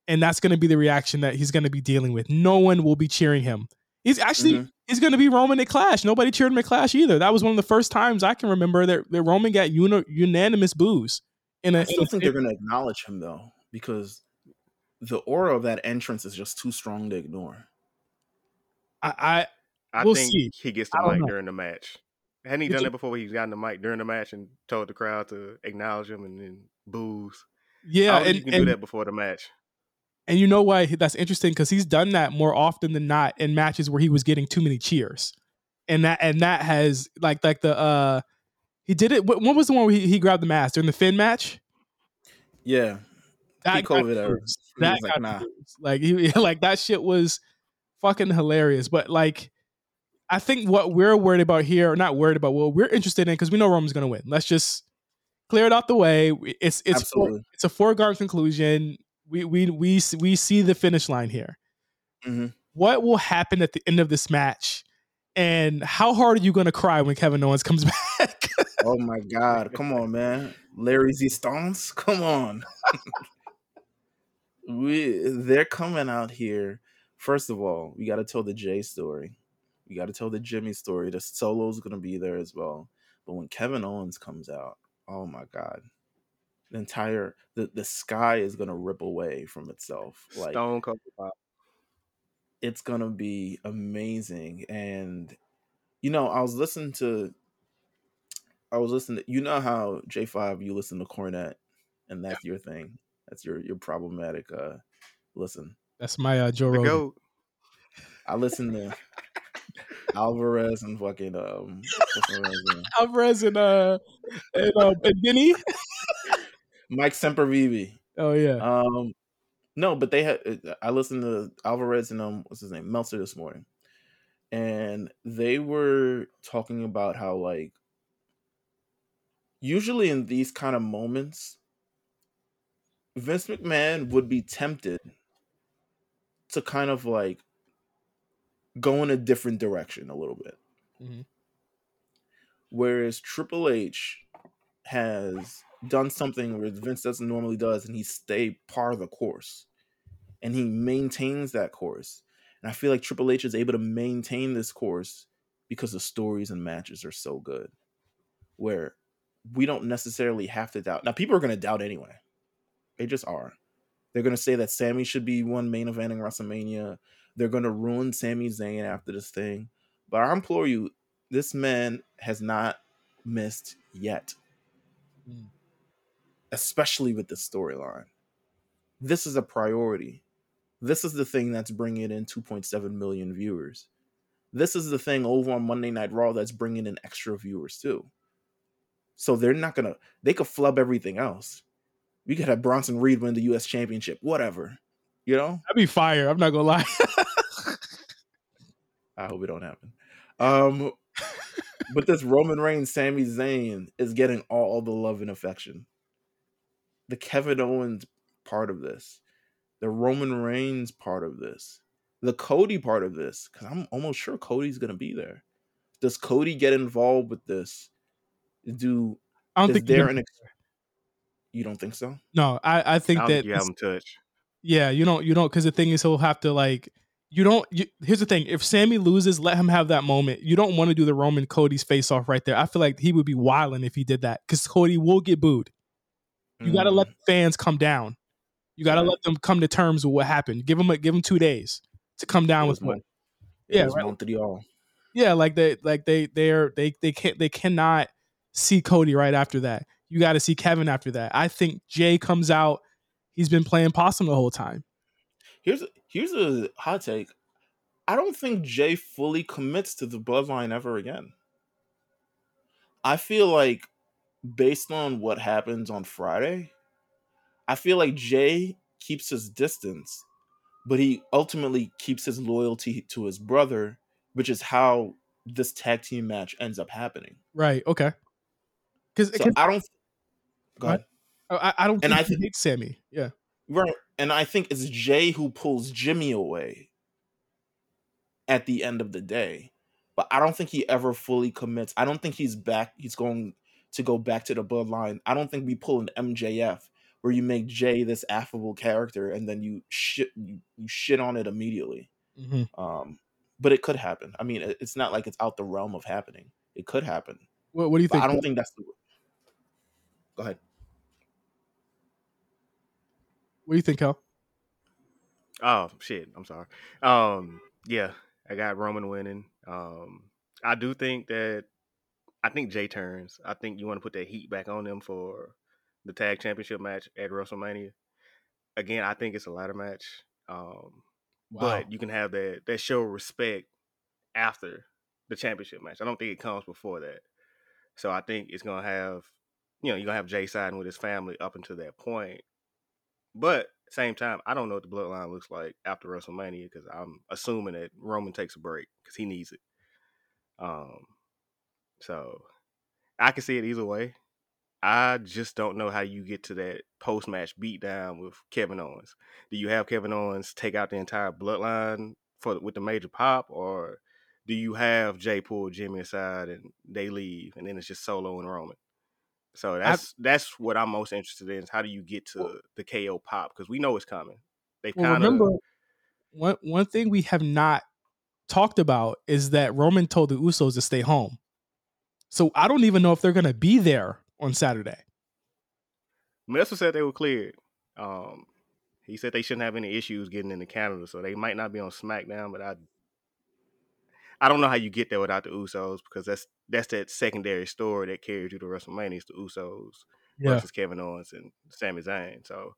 and that's gonna be the reaction that he's gonna be dealing with. No one will be cheering him. He's actually Mhm. He's going to be Roman at Clash. Nobody cheered him at Clash either. That was one of the first times I can remember that, that Roman got uni- unanimous boos. In a, I in still think they're going to acknowledge him though, because the aura of that entrance is just too strong to ignore. I, I I We'll think see. he gets the mic know. during the match. Hadn't he You done think- that before? Where he's gotten the mic during the match and told the crowd to acknowledge him and then boos. yeah, I don't think and, you can and, do that before the match. And you know why that's interesting because he's done that more often than not in matches where he was getting too many cheers, and that and that has like like the uh he did it. What, when was the one where he, he grabbed the mask during the Finn match? Yeah, That got COVID era. views. He That was like, got nah. Like he like that shit was fucking hilarious. But like, I think what we're worried about here, or not worried about, what we're interested in, because we know Roman's gonna win. Let's just clear it out the way. It's it's for, it's a foregone conclusion. We we we we see the finish line here. Mhm. What will happen at the end of this match? And how hard are you gonna cry when Kevin Owens comes back? Oh my God! Come on, man, Larry Z Stones. Come on. we they're coming out here. First of all, we got to tell the Jey story. We got to tell the Jimmy story. The solo's gonna be there as well. But when Kevin Owens comes out, oh my God, entire the the sky is gonna rip away from itself. Like Stone Cold. Pop. it's gonna be amazing. And you know, I was listening to I was listening to you know how J five you listen to Cornette and that's your thing. That's your your problematic uh listen. That's my uh, Joe The Rogan. goat. I listen to Alvarez and fucking um what's my man's? Alvarez and uh and, uh, and Benny. Mike Sempervive. Oh yeah. Um, no, but they had. I listened to Alvarez and um, what's his name, Meltzer this morning, and they were talking about how like usually in these kind of moments, Vince McMahon would be tempted to kind of like go in a different direction a little bit, Mhm. whereas Triple H has done something where Vince doesn't normally does, and he stay par the course, and he maintains that course. And I feel like Triple H is able to maintain this course because the stories and matches are so good, where we don't necessarily have to doubt. Now, people are going to doubt anyway. They just are. They're going to say that Sami should be one main event in WrestleMania. They're going to ruin Sami Zayn after this thing. But I implore you, this man has not missed yet, mm. Especially with the storyline. This is a priority. This is the thing that's bringing in 2.7 million viewers. This is the thing over on Monday Night Raw that's bringing in extra viewers too. So they're not gonna. They could flub everything else. We could have Bronson Reed win the U.S. Championship, whatever. You know, that'd be fire. I'm not gonna lie. I hope it don't happen. Um, but this Roman Reigns, Sami Zayn is getting all the love and affection. The Kevin Owens part of this, the Roman Reigns part of this, the Cody part of this, because I'm almost sure Cody's gonna be there. Does Cody get involved with this? Do I don't think there an ex- you don't think so? No, I I think I that think you have him touch. Yeah, you don't you don't because the thing is he'll have to like you don't. You, here's the thing: if Sami loses, let him have that moment. You don't want to do the Roman Cody's face off right there. I feel like he would be wilding if he did that because Cody will get booed. You mm. got to let fans come down. You got to let them come to terms with what happened. Give them a, give them two days to come down with what. Yeah, right. Yeah, like they like they they're they they can't they cannot see Cody right after that. You got to see Kevin after that. I think Jey comes out. He's been playing possum the whole time. Here's here's a hot take. I don't think Jey fully commits to the bloodline ever again. I feel like based on what happens on Friday, I feel like Jey keeps his distance, but he ultimately keeps his loyalty to his brother, which is how this tag team match ends up happening. Right. Okay. Because so I don't. Go ahead. Oh, I, I don't. and I think Sami. Yeah. Right. And I think it's Jey who pulls Jimmy away at the end of the day. But I don't think he ever fully commits. I don't think he's back. He's going to go back to the bloodline. I don't think we pull an MJF where you make Jey this affable character and then you shit you, you shit on it immediately. Mm-hmm. Um, but it could happen. I mean, it's not like it's out the realm of happening. It could happen. What, what do you think? I don't think that's the. Go ahead. What do you think, Kel? Oh shit! I'm sorry. Um, yeah, I got Roman winning. Um, I do think that I think Jey turns. I think you want to put that heat back on them for the tag championship match at WrestleMania. Again, I think it's a ladder match. Um, wow. but you can have that that show respect after the championship match. I don't think it comes before that. So I think it's gonna have, you know, you're gonna have Jay siding with his family up until that point. But same time, I don't know what the bloodline looks like after WrestleMania because I'm assuming that Roman takes a break because he needs it. Um, so I can see it either way. I just don't know how you get to that post match beatdown with Kevin Owens. Do you have Kevin Owens take out the entire bloodline for with the major pop, or do you have Jey pull Jimmy aside and they leave, and then it's just Solo and Roman? So that's I, that's what I'm most interested in. Is how do you get to the KO pop? Because we know it's coming. They well, kind of remember one one thing we have not talked about is that Roman told the Usos to stay home. So I don't even know if they're gonna be there on Saturday. Meltzer said they were cleared. Um, he said they shouldn't have any issues getting into Canada, so they might not be on SmackDown. But I I don't know how you get there without the Usos because that's that's that secondary story that carries you to WrestleMania. It's the Usos yeah. versus Kevin Owens and Sami Zayn. So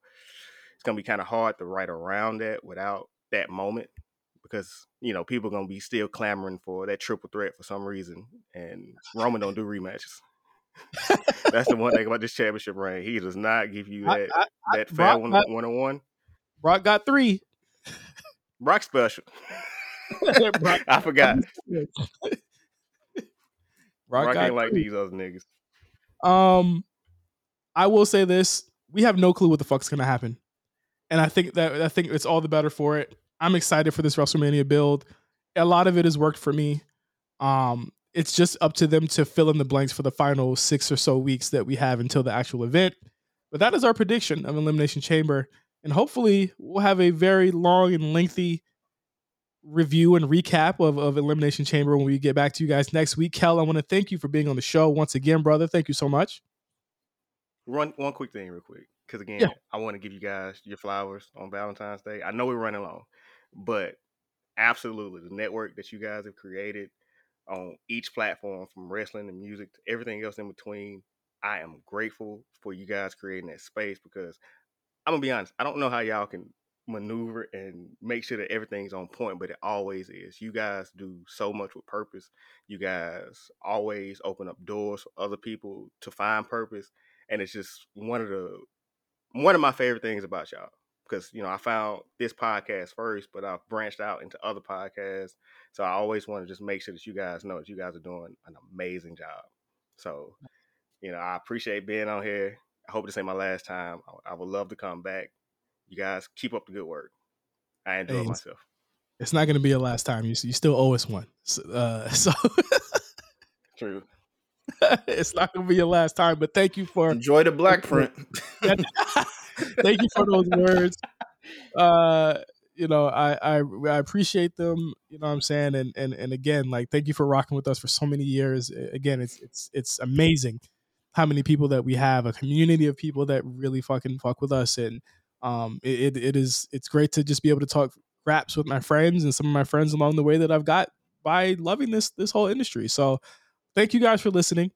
it's gonna be kind of hard to write around that without that moment because you know people are gonna be still clamoring for that triple threat for some reason, and Roman don't do rematches. That's the one thing about this championship reign. He does not give you that I, I, that fair one on one. Brock got three. Brock special. I forgot. Rock, Rock ain't like these other niggas. Um, I will say this: we have no clue what the fuck's gonna happen, and I think that I think it's all the better for it. I'm excited for this WrestleMania build. A lot of it has worked for me. Um, it's just up to them to fill in the blanks for the final six or so weeks that we have until the actual event. But that is our prediction of Elimination Chamber. And hopefully, we'll have a very long and lengthy review and recap of, of Elimination Chamber when we get back to you guys next week. Kel, I want to thank you for being on the show once again, brother. Thank you so much. Run one quick thing, real quick, because again, yeah. I want to give you guys your flowers on Valentine's Day. I know we're running long, but absolutely, the network that you guys have created on each platform, from wrestling and music to everything else in between, I am grateful for you guys creating that space because I'm gonna be honest, I don't know how y'all can maneuver and make sure that everything's on point, but it always is. You guys do so much with purpose. You guys always open up doors for other people to find purpose. And it's just one of the one of my favorite things about y'all. Because, you know, I found this podcast first, but I've branched out into other podcasts. So I always want to just make sure that you guys know that you guys are doing an amazing job. So, you know, I appreciate being on here. I hope this ain't my last time. I, I would love to come back you guys keep up the good work. I enjoy hey, myself. It's not going to be a last time. You you still owe us one. So, uh, so true. it's not going to be your last time, but thank you for enjoy the black print. Thank you for those words. Uh, you know, I, I I appreciate them. You know what I'm saying, and and and again, like, thank you for rocking with us for so many years. Again, it's it's it's amazing how many people that we have, a community of people that really fucking fuck with us, and um, it, it is it's great to just be able to talk raps with my friends and some of my friends along the way that I've got by loving this this whole industry. So thank you guys for listening.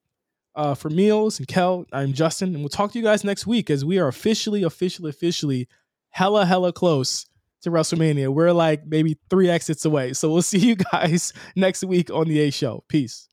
Uh, for Meelz and Kel, I'm Justin, and we'll talk to you guys next week as we are officially, officially, officially hella, hella close to WrestleMania. We're like maybe three exits away. So we'll see you guys next week on the A Show. Peace.